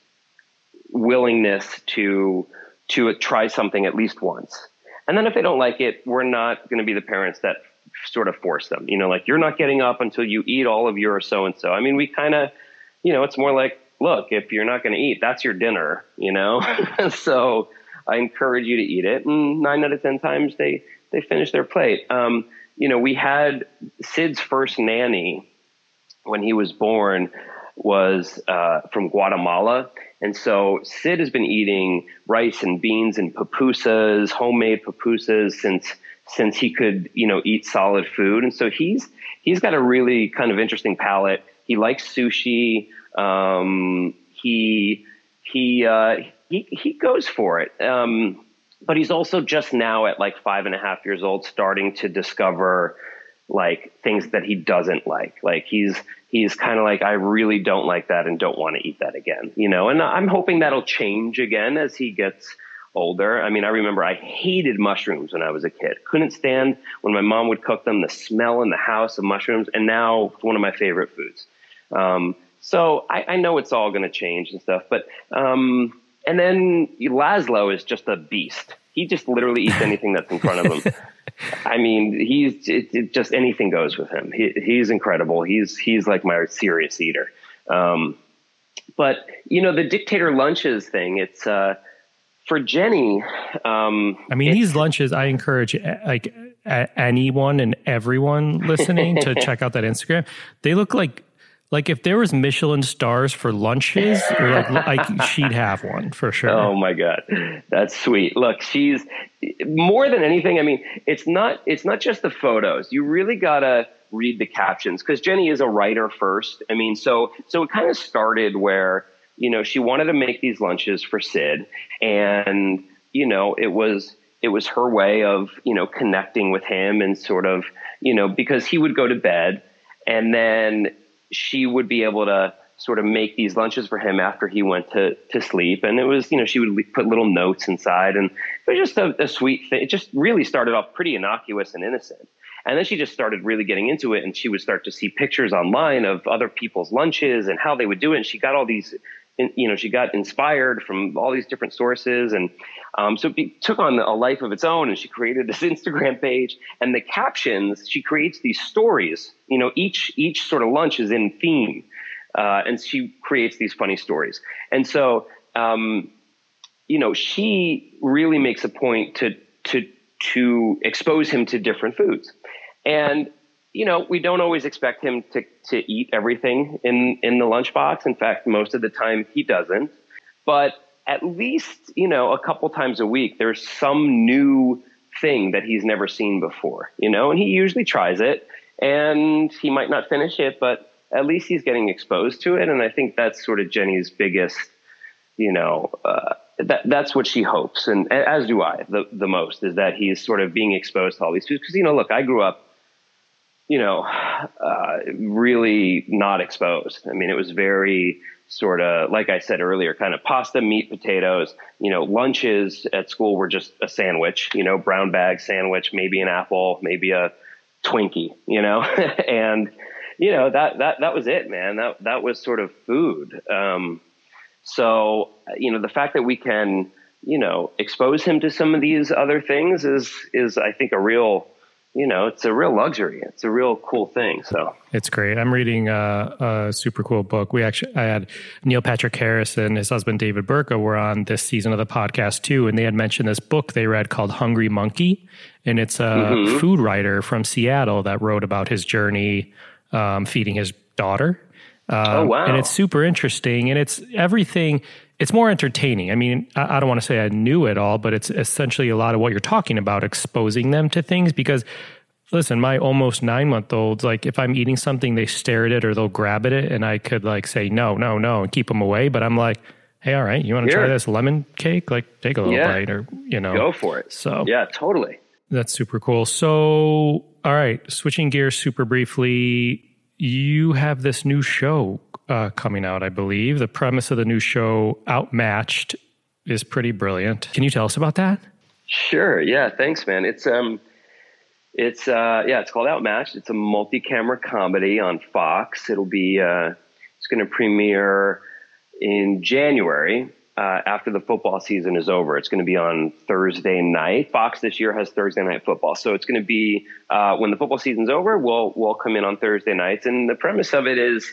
willingness to to try something at least once. And then if they don't like it, we're not going to be the parents that sort of force them. You know, like you're not getting up until you eat all of your so and so. I mean, we kind of, you know, it's more like, look, if you're not going to eat, that's your dinner. You know, (laughs) (laughs) so I encourage you to eat it. And nine out of ten times they they finish their plate. Um, you know, we had Sid's first nanny when he was born was uh, from Guatemala. And so Sid has been eating rice and beans and pupusas, homemade pupusas since since he could, you know, eat solid food. And so he's he's got a really kind of interesting palate. He likes sushi. Um, he he uh, he he goes for it. Um, but he's also just now at like five and a half years old, starting to discover like things that he doesn't like. Like he's he's kind of like I really don't like that and don't want to eat that again, you know. And I'm hoping that'll change again as he gets older. I mean, I remember I hated mushrooms when I was a kid. Couldn't stand when my mom would cook them, the smell in the house of mushrooms, and now it's one of my favorite foods. Um, so I, I, know it's all going to change and stuff, but um, and then Laszlo is just a beast. He just literally eats anything that's in front of him. (laughs) I mean, he's it, it just anything goes with him. He, he's incredible. He's he's like my serious eater. Um, but you know, the dictator lunches thing. It's uh, for Jenny. Um, I mean, these lunches. I encourage like anyone and everyone listening to (laughs) check out that Instagram. They look like like if there was Michelin stars for lunches, or like, (laughs) like she'd have one for sure. Oh my god, that's sweet. Look, she's more than anything. I mean, it's not it's not just the photos. You really gotta read the captions because Jenny is a writer first. I mean, so so it kind of started where you know she wanted to make these lunches for Sid, and you know it was it was her way of you know connecting with him and sort of you know because he would go to bed and then she would be able to sort of make these lunches for him after he went to, to sleep. And it was, you know, she would put little notes inside and it was just a, a sweet thing. It just really started off pretty innocuous and innocent. And then she just started really getting into it and she would start to see pictures online of other people's lunches and how they would do it. And she got all these, you know, she got inspired from all these different sources. And um, so it took on a life of its own and she created this (laughs) Instagram page and the captions, she creates these stories, you know, each, each sort of lunch is in theme. uh, and she creates these funny stories. And so, um, you know, she really makes a point to to to expose him to different foods, and you know, we don't always expect him to to eat everything in in the lunchbox. In fact, most of the time he doesn't. But at least you know, a couple times a week, there's some new thing that he's never seen before. You know, and he usually tries it, and he might not finish it, but at least he's getting exposed to it. And I think that's sort of Jenny's biggest, you know, uh, that that's what she hopes, and as do I. The the most is that he's sort of being exposed to all these foods because you know, look, I grew up you know, uh, really not exposed. I mean, it was very sort of, like I said earlier, kind of pasta, meat, potatoes. You know, lunches at school were just a sandwich, you know, brown bag sandwich, maybe an apple, maybe a Twinkie, you know, (laughs) and, you know, that, that, that was it, man. That, that was sort of food. Um, so, you know, the fact that we can, you know, expose him to some of these other things is, is, I think, a real, you know, it's a real luxury. It's a real cool thing. So it's great. I'm reading a, a, super cool book. We actually, I had Neil Patrick Harris and his husband David Burtka were on this season of the podcast too, and they had mentioned this book they read called Hungry Monkey, and it's a mm-hmm. food writer from Seattle that wrote about his journey um, feeding his daughter. Um, oh wow! And it's super interesting, and it's everything it's more entertaining. I mean, I, I don't want to say I knew it all, but it's essentially a lot of what you're talking about, exposing them to things because listen, my almost nine month olds, like if I'm eating something, they stare at it or they'll grab at it and I could like say, no, no, no, and keep them away. But I'm like, hey, all right, you want to try this lemon cake? Like take a little yeah. bite or, you know, go for it. So, yeah, totally. That's super cool. So, all right, switching gears super briefly, you have this new show uh, coming out, I believe. The premise of the new show, Outmatched, is pretty brilliant. Can you tell us about that? Sure. Yeah. Thanks, man. It's um, it's uh, yeah, it's called Outmatched. It's a multi-camera comedy on Fox. It'll be uh, it's going to premiere in January. Uh, after the football season is over. It's going to be on Thursday night. Fox this year has Thursday night football, so it's going to be uh, when the football season's over. We'll we'll come in on Thursday nights, and the premise of it is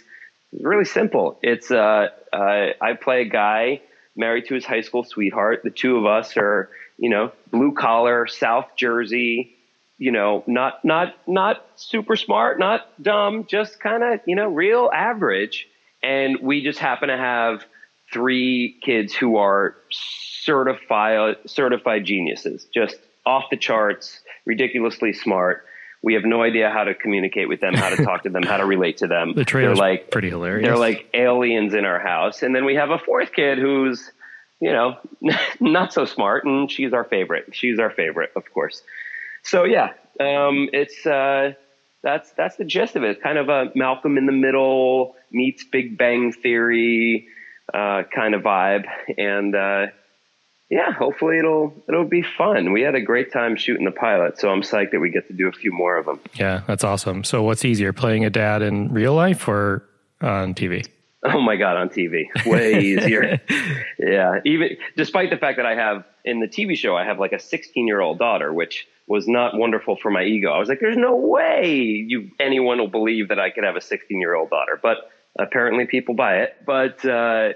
really simple. It's uh, uh, I play a guy married to his high school sweetheart. The two of us are, you know, blue collar, South Jersey. You know, not not not super smart, not dumb, just kind of you know real average. And we just happen to have three kids who are certified certified geniuses, just off the charts, ridiculously smart we have no idea how to communicate with them, how to talk to them, how to relate to them. (laughs) The trailer's they're like pretty hilarious. They're like aliens in our house. And then we have a fourth kid who's, you know, (laughs) not so smart, and she's our favorite. She's our favorite, of course. So yeah, um, it's uh, that's that's the gist of it. It's kind of a Malcolm in the Middle meets Big Bang Theory uh, kind of vibe, and uh, yeah, hopefully it'll it'll be fun. We had a great time shooting the pilot, so I'm psyched that we get to do a few more of them. Yeah, that's awesome. So, what's easier, playing a dad in real life or on TV? Oh my god, on TV, way (laughs) easier. yeah, even despite the fact that I have in the TV show, I have like a 16 year old daughter, which was not wonderful for my ego. I was like, "There's no way you anyone will believe that I could have a 16 year old daughter," but apparently people buy it. But uh,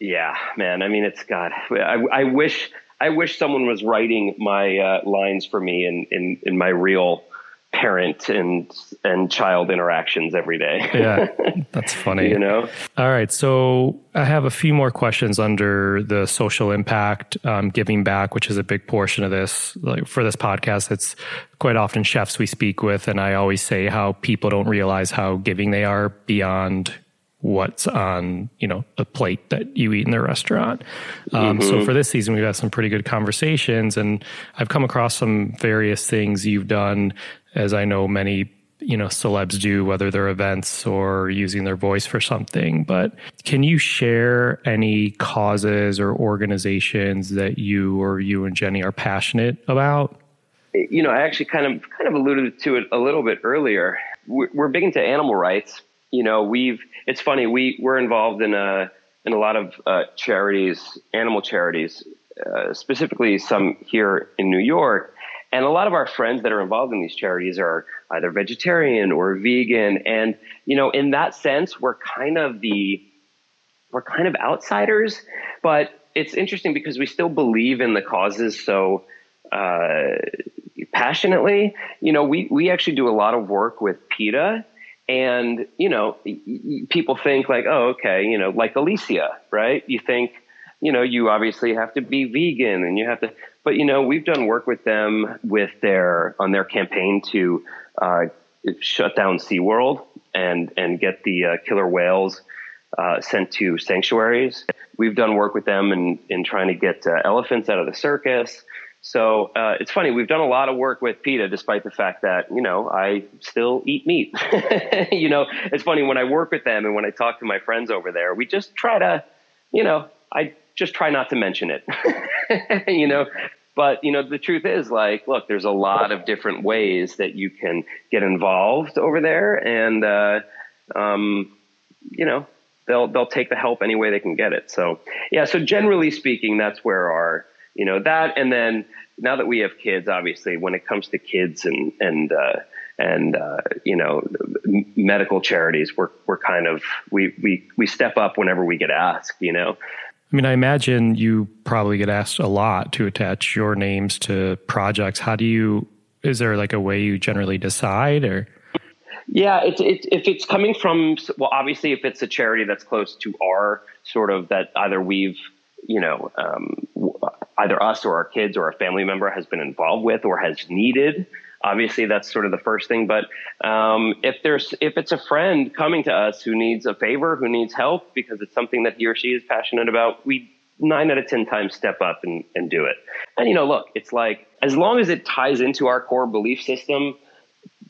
yeah, man. I mean, it's God. I, I wish I wish someone was writing my uh, lines for me in, in in my real parent and and child interactions every day. yeah, (laughs) that's funny. You know. All right, so I have a few more questions under the social impact, um, giving back, which is a big portion of this. Like for this podcast, it's quite often chefs we speak with, and I always say how people don't realize how giving they are beyond what's on you know a plate that you eat in the restaurant. Um, mm-hmm. So for this season, we've had some pretty good conversations, and I've come across some various things you've done, as I know many you know celebs do, whether they're events or using their voice for something. But can you share any causes or organizations that you or you and Jenny are passionate about? You know, I actually kind of kind of alluded to it a little bit earlier. We're big into animal rights you know, we've it's funny we we're involved in a in a lot of uh, charities, animal charities, uh, specifically some here in New York, And a lot of our friends that are involved in these charities are either vegetarian or vegan. And, you know, in that sense, we're kind of the, we're kind of outsiders, but it's interesting because we still believe in the causes so uh, passionately. You know, we, we actually do a lot of work with PETA. And, you know, people think like, oh, okay, you know, like Alicia, right? You think, you know, you obviously have to be vegan and you have to, but you know, we've done work with them with their on their campaign to uh, shut down SeaWorld and and get the uh, killer whales uh, sent to sanctuaries. We've done work with them in in trying to get uh, elephants out of the circus. So uh, it's funny. We've done a lot of work with PETA, despite the fact that you know I still eat meat. (laughs) you know, it's funny when I work with them and when I talk to my friends over there. We just try to, you know, I just try not to mention it. (laughs) you know, but you know, the truth is, like, look, there's a lot of different ways that you can get involved over there, and uh, um, you know, they'll they'll take the help any way they can get it. So yeah, so generally speaking, that's where our you know that, and then now that we have kids, obviously, when it comes to kids and and uh, and uh, you know medical charities, we're we're kind of we we we step up whenever we get asked. You know, I mean, I imagine you probably get asked a lot to attach your names to projects. How do you? Is there like a way you generally decide, or? Yeah, it's, it's if it's coming from well, obviously, if it's a charity that's close to our sort of that either we've you know um, either us or our kids or a family member has been involved with or has needed. Obviously that's sort of the first thing but um, if there's if it's a friend coming to us who needs a favor who needs help because it's something that he or she is passionate about we nine out of ten times step up and, and do it. And you know look it's like as long as it ties into our core belief system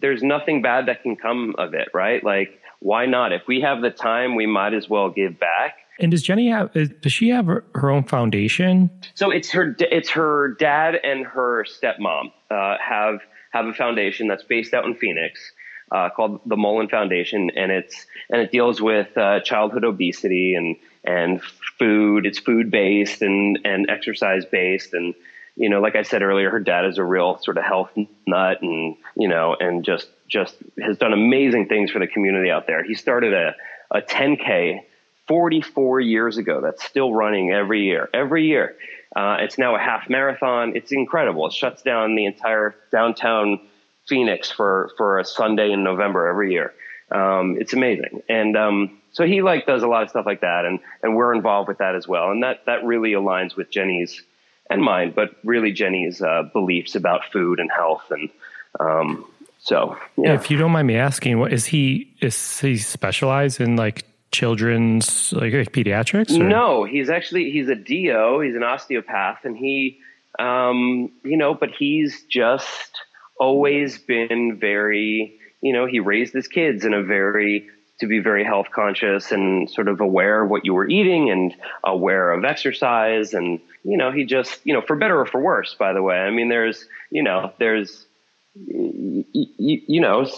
there's nothing bad that can come of it right? Like why not? If we have the time we might as well give back and does Jenny have? Does she have her own foundation? So it's her. It's her dad and her stepmom uh, have have a foundation that's based out in Phoenix uh, called the Mollen Foundation, and it's and it deals with uh, childhood obesity and and food. It's food based and and exercise based, and you know, like I said earlier, her dad is a real sort of health nut, and you know, and just just has done amazing things for the community out there. He started a a 10k 44 years ago that's still running every year, every year. Uh, it's now a half marathon. It's incredible. It shuts down the entire downtown Phoenix for, for a Sunday in November every year. Um, it's amazing. And, um, so he like does a lot of stuff like that and, and we're involved with that as well. And that, that really aligns with Jenny's and mine, but really Jenny's, uh, beliefs about food and health. And, um, so, yeah. If you don't mind me asking, what is he, is he specialized in like children's like pediatrics? Or? No, he's actually he's a DO. He's an osteopath, and he, um, you know, but he's just always been very, you know, he raised his kids in a very to be very health conscious and sort of aware of what you were eating and aware of exercise and you know he just you know for better or for worse by the way i mean there's you know there's you, you know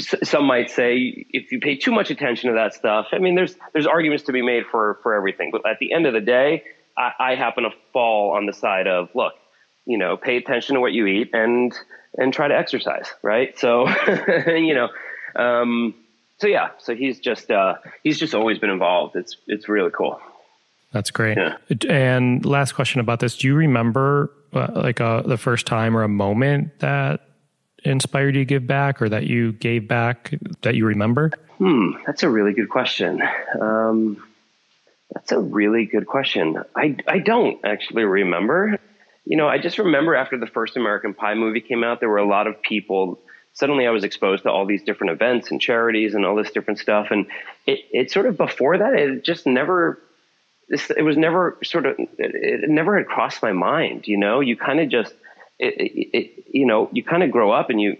some might say if you pay too much attention to that stuff, I mean, there's there's arguments to be made for for everything. But at the end of the day, I, I happen to fall on the side of look, you know, pay attention to what you eat and and try to exercise, right? So, (laughs) you know, um, so yeah, so he's just uh, he's just always been involved. It's it's really cool. That's great. Yeah. And last question about this: Do you remember uh, like a, uh, the first time or a moment that inspired you to give back or that you gave back that you remember? Hmm, that's a really good question. Um, that's a really good question. I, I don't actually remember. You know, I just remember after the first American Pie movie came out, there were a lot of people. Suddenly, I was exposed to all these different events and charities and all this different stuff. And it, it sort of before that, it just never, it was never sort of, it never had crossed my mind. You know, you kind of just, it, it, you know, you kind of grow up and you,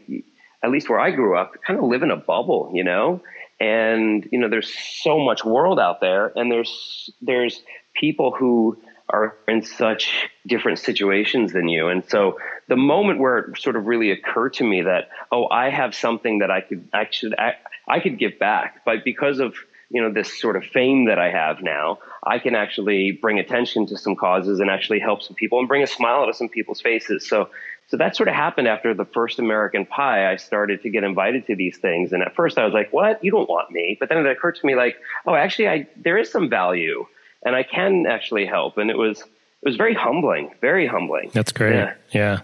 at least where I grew up, kind of live in a bubble, you know, and you know, there's so much world out there, and there's there's people who are in such different situations than you, and so the moment where it sort of really occurred to me that oh, I have something that I could actually I, I could give back, but because of you know this sort of fame that I have now, I can actually bring attention to some causes and actually help some people and bring a smile to some people's faces. So so that sort of happened after the first American Pie. I started to get invited to these things, and at first I was like, "What? You don't want me?" But then it occurred to me, like, "Oh, actually, I there is some value, and I can actually help." And it was it was very humbling, very humbling. That's great. Yeah, yeah.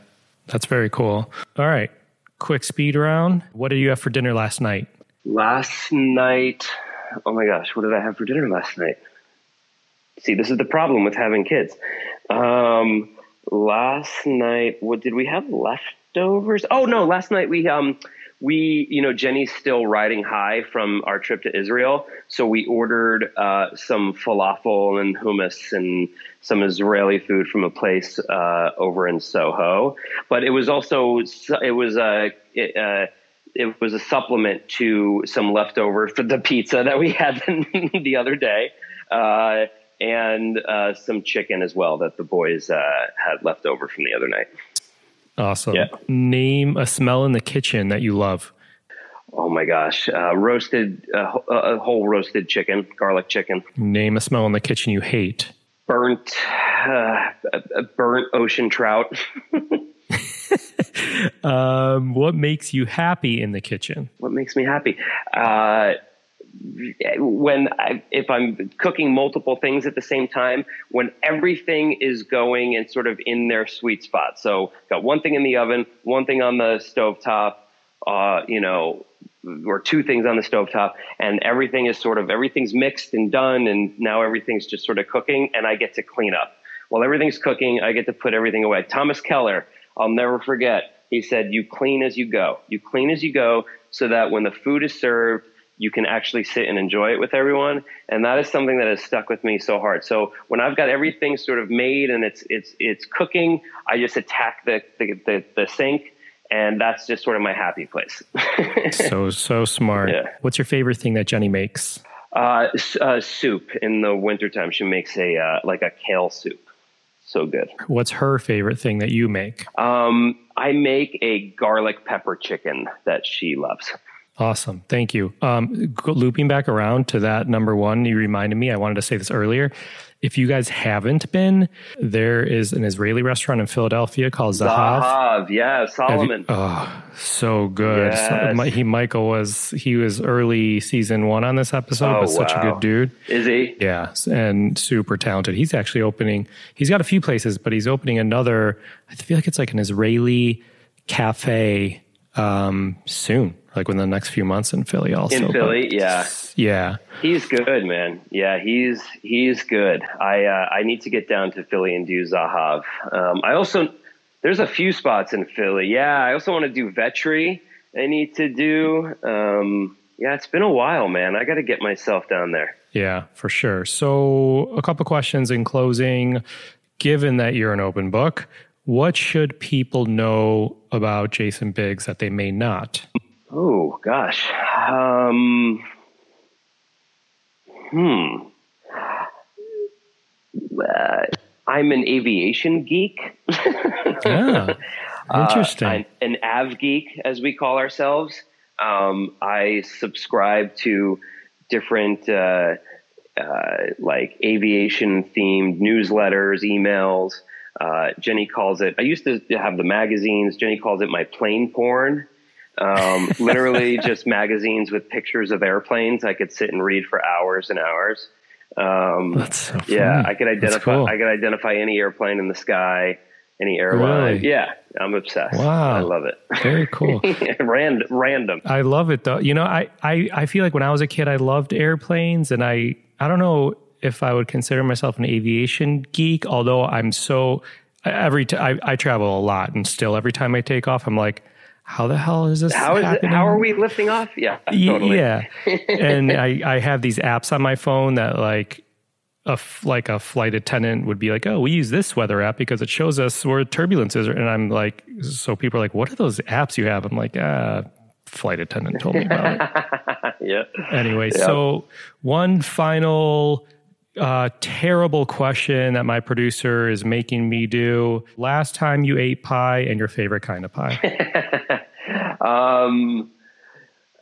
that's very cool. All right, quick speed round. What did you have for dinner last night? Last night, oh my gosh, what did I have for dinner last night? See, this is the problem with having kids. Um, last night, what did we have leftovers? Oh no, last night we um we you know Jenny's still riding high from our trip to Israel, so we ordered uh, some falafel and hummus and some Israeli food from a place uh, over in Soho. But it was also it was a uh, it was a supplement to some leftover for the pizza that we had (laughs) the other day, uh, and uh, some chicken as well that the boys uh, had left over from the other night. Awesome. Yeah. Name a smell in the kitchen that you love. Oh my gosh, uh, roasted, uh, a whole roasted chicken, garlic chicken. Name a smell in the kitchen you hate. Burnt, uh, burnt ocean trout. (laughs) (laughs) um, what makes you happy in the kitchen? What makes me happy? Uh, when I, if I'm cooking multiple things at the same time, when everything is going and sort of in their sweet spot. So got one thing in the oven, one thing on the stove top, uh, you know, or two things on the stove top, and everything is sort of everything's mixed and done, and now everything's just sort of cooking, and I get to clean up. While everything's cooking, I get to put everything away. Thomas Keller, I'll never forget. He said, "You clean as you go. You clean as you go, so that when the food is served." you can actually sit and enjoy it with everyone. And that is something that has stuck with me so hard. So when I've got everything sort of made and it's it's it's cooking, I just attack the the, the, the sink and that's just sort of my happy place. (laughs) so so smart. Yeah. What's your favorite thing that Jenny makes? Uh, uh, soup in the wintertime. She makes a uh, like a kale soup. So good. What's her favorite thing that you make? Um, I make a garlic pepper chicken that she loves. Awesome. Thank you. Um, looping back around to that number one, you reminded me, I wanted to say this earlier. If you guys haven't been, there is an Israeli restaurant in Philadelphia called Zahav. Zahav, yeah, Solomon. You, oh, so good. Yes. So, he Michael was he was early season one on this episode, oh, but such wow. a good dude. Is he? Yeah, and super talented. He's actually opening. He's got a few places, but he's opening another. I feel like it's like an Israeli cafe um, soon like within the next few months in Philly also. In Philly, yeah. Yeah. He's good, man. Yeah, he's he's good. I uh, I need to get down to Philly and do Zahav. Um, I also there's a few spots in Philly. Yeah, I also want to do Vetri. I need to do. Um, yeah, it's been a while, man. I got to get myself down there. Yeah, for sure. So, a couple questions in closing. Given that you're an open book, what should people know about Jason Biggs that they may not? Oh gosh. Um, hmm. Uh, I'm an aviation geek. yeah, (laughs) interesting. Uh, an av geek, as we call ourselves. Um, I subscribe to different uh, uh like aviation themed newsletters, emails. Uh, Jenny calls it. I used to have the magazines. Jenny calls it my plane porn. Um, (laughs) literally just magazines with pictures of airplanes. I could sit and read for hours and hours. Um, That's so. Yeah, I could identify. Cool. I could identify any airplane in the sky, any airline. Really? Yeah, I'm obsessed. Wow, I love it. Very cool. (laughs) random, random. I love it though. You know, I, I I feel like when I was a kid, I loved airplanes, and I I don't know if I would consider myself an aviation geek, although I'm so every t- I, I travel a lot, and still every time I take off, I'm like how the hell is this how is happening? It, how are we lifting off? Yeah (laughs) totally. yeah. And (laughs) I, I have these apps on my phone that like a like a flight attendant would be like oh we use this weather app because it shows us where turbulence is and i'm like so people are like what are those apps you have? I'm like ah flight attendant told me about it. (laughs) Yeah. Anyway so one final uh, terrible question that my producer is making me do. Last time you ate pie and your favorite kind of pie? (laughs) um,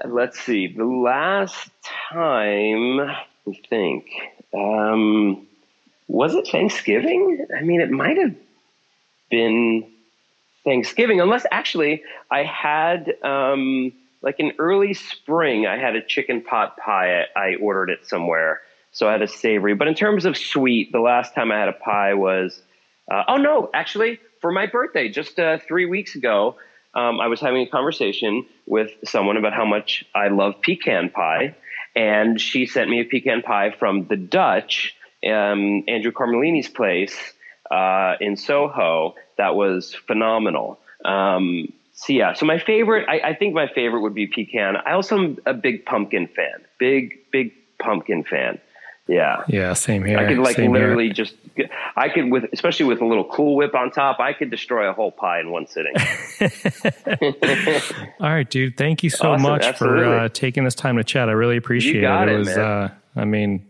let's see. The last time, I think, um, was it Thanksgiving? I mean, it might have been Thanksgiving, unless actually I had um, like in early spring, I had a chicken pot pie. I, I ordered it somewhere, so I had a savory. But in terms of sweet, the last time I had a pie was uh, oh no, actually for my birthday, just uh, three weeks ago. Um, I was having a conversation with someone about how much I love pecan pie, and she sent me a pecan pie from the Dutch, um, Andrew Carmellini's place uh, in Soho. That was phenomenal. Um, so yeah, so my favorite, I, I, think my favorite would be pecan. I also am a big pumpkin fan, big big pumpkin fan. Yeah. Yeah, same here. I could like same literally here. just I could with especially with a little cool whip on top, I could destroy a whole pie in one sitting. (laughs) All right, dude. Thank you so Awesome, much absolutely. for uh, taking this time to chat. I really appreciate got it. it, was man. uh I mean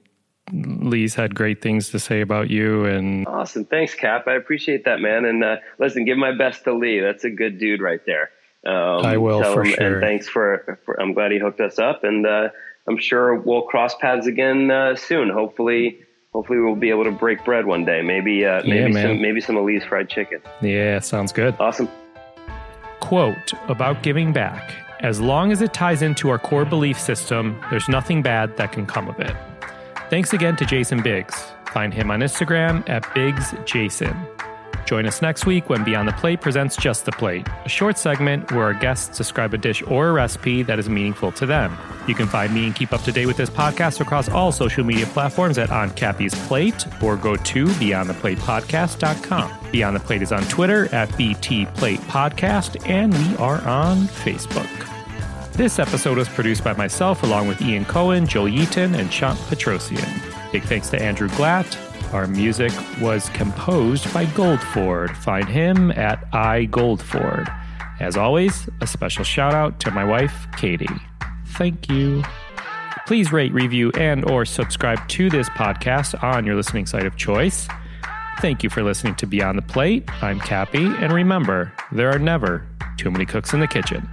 Lee's had great things to say about you and awesome. Thanks, Cap. I appreciate that, man. And uh, listen, give my best to Lee. That's a good dude right there. Um, I will, for him- sure. And thanks for, for I'm glad he hooked us up and uh, I'm sure we'll cross paths again uh, soon. Hopefully hopefully we'll be able to break bread one day. Maybe uh, maybe man. some maybe some Elise fried chicken. yeah, sounds good. Awesome. Quote about giving back. As long as it ties into our core belief system, there's nothing bad that can come of it. Thanks again to Jason Biggs. Find him on Instagram at BiggsJason. Join us next week when Beyond the Plate presents Just the Plate, a short segment where our guests describe a dish or a recipe that is meaningful to them. You can find me and keep up to date with this podcast across all social media platforms at On Cappy's Plate or go to BeyondThePlatePodcast.com. Beyond the Plate is on Twitter at BT Plate Podcast, and we are on Facebook. This episode was produced by myself along with Ian Cohen, Joel Yeaton, and Chant Petrosian. Big thanks to Andrew Glatt. Our music was composed by Goldford. Find him at iGoldford. As always, a special shout out to my wife, Katie. Thank you. Please rate, review, and or subscribe to this podcast on your listening site of choice. Thank you for listening to Beyond the Plate. I'm Cappy, and remember, there are never too many cooks in the kitchen.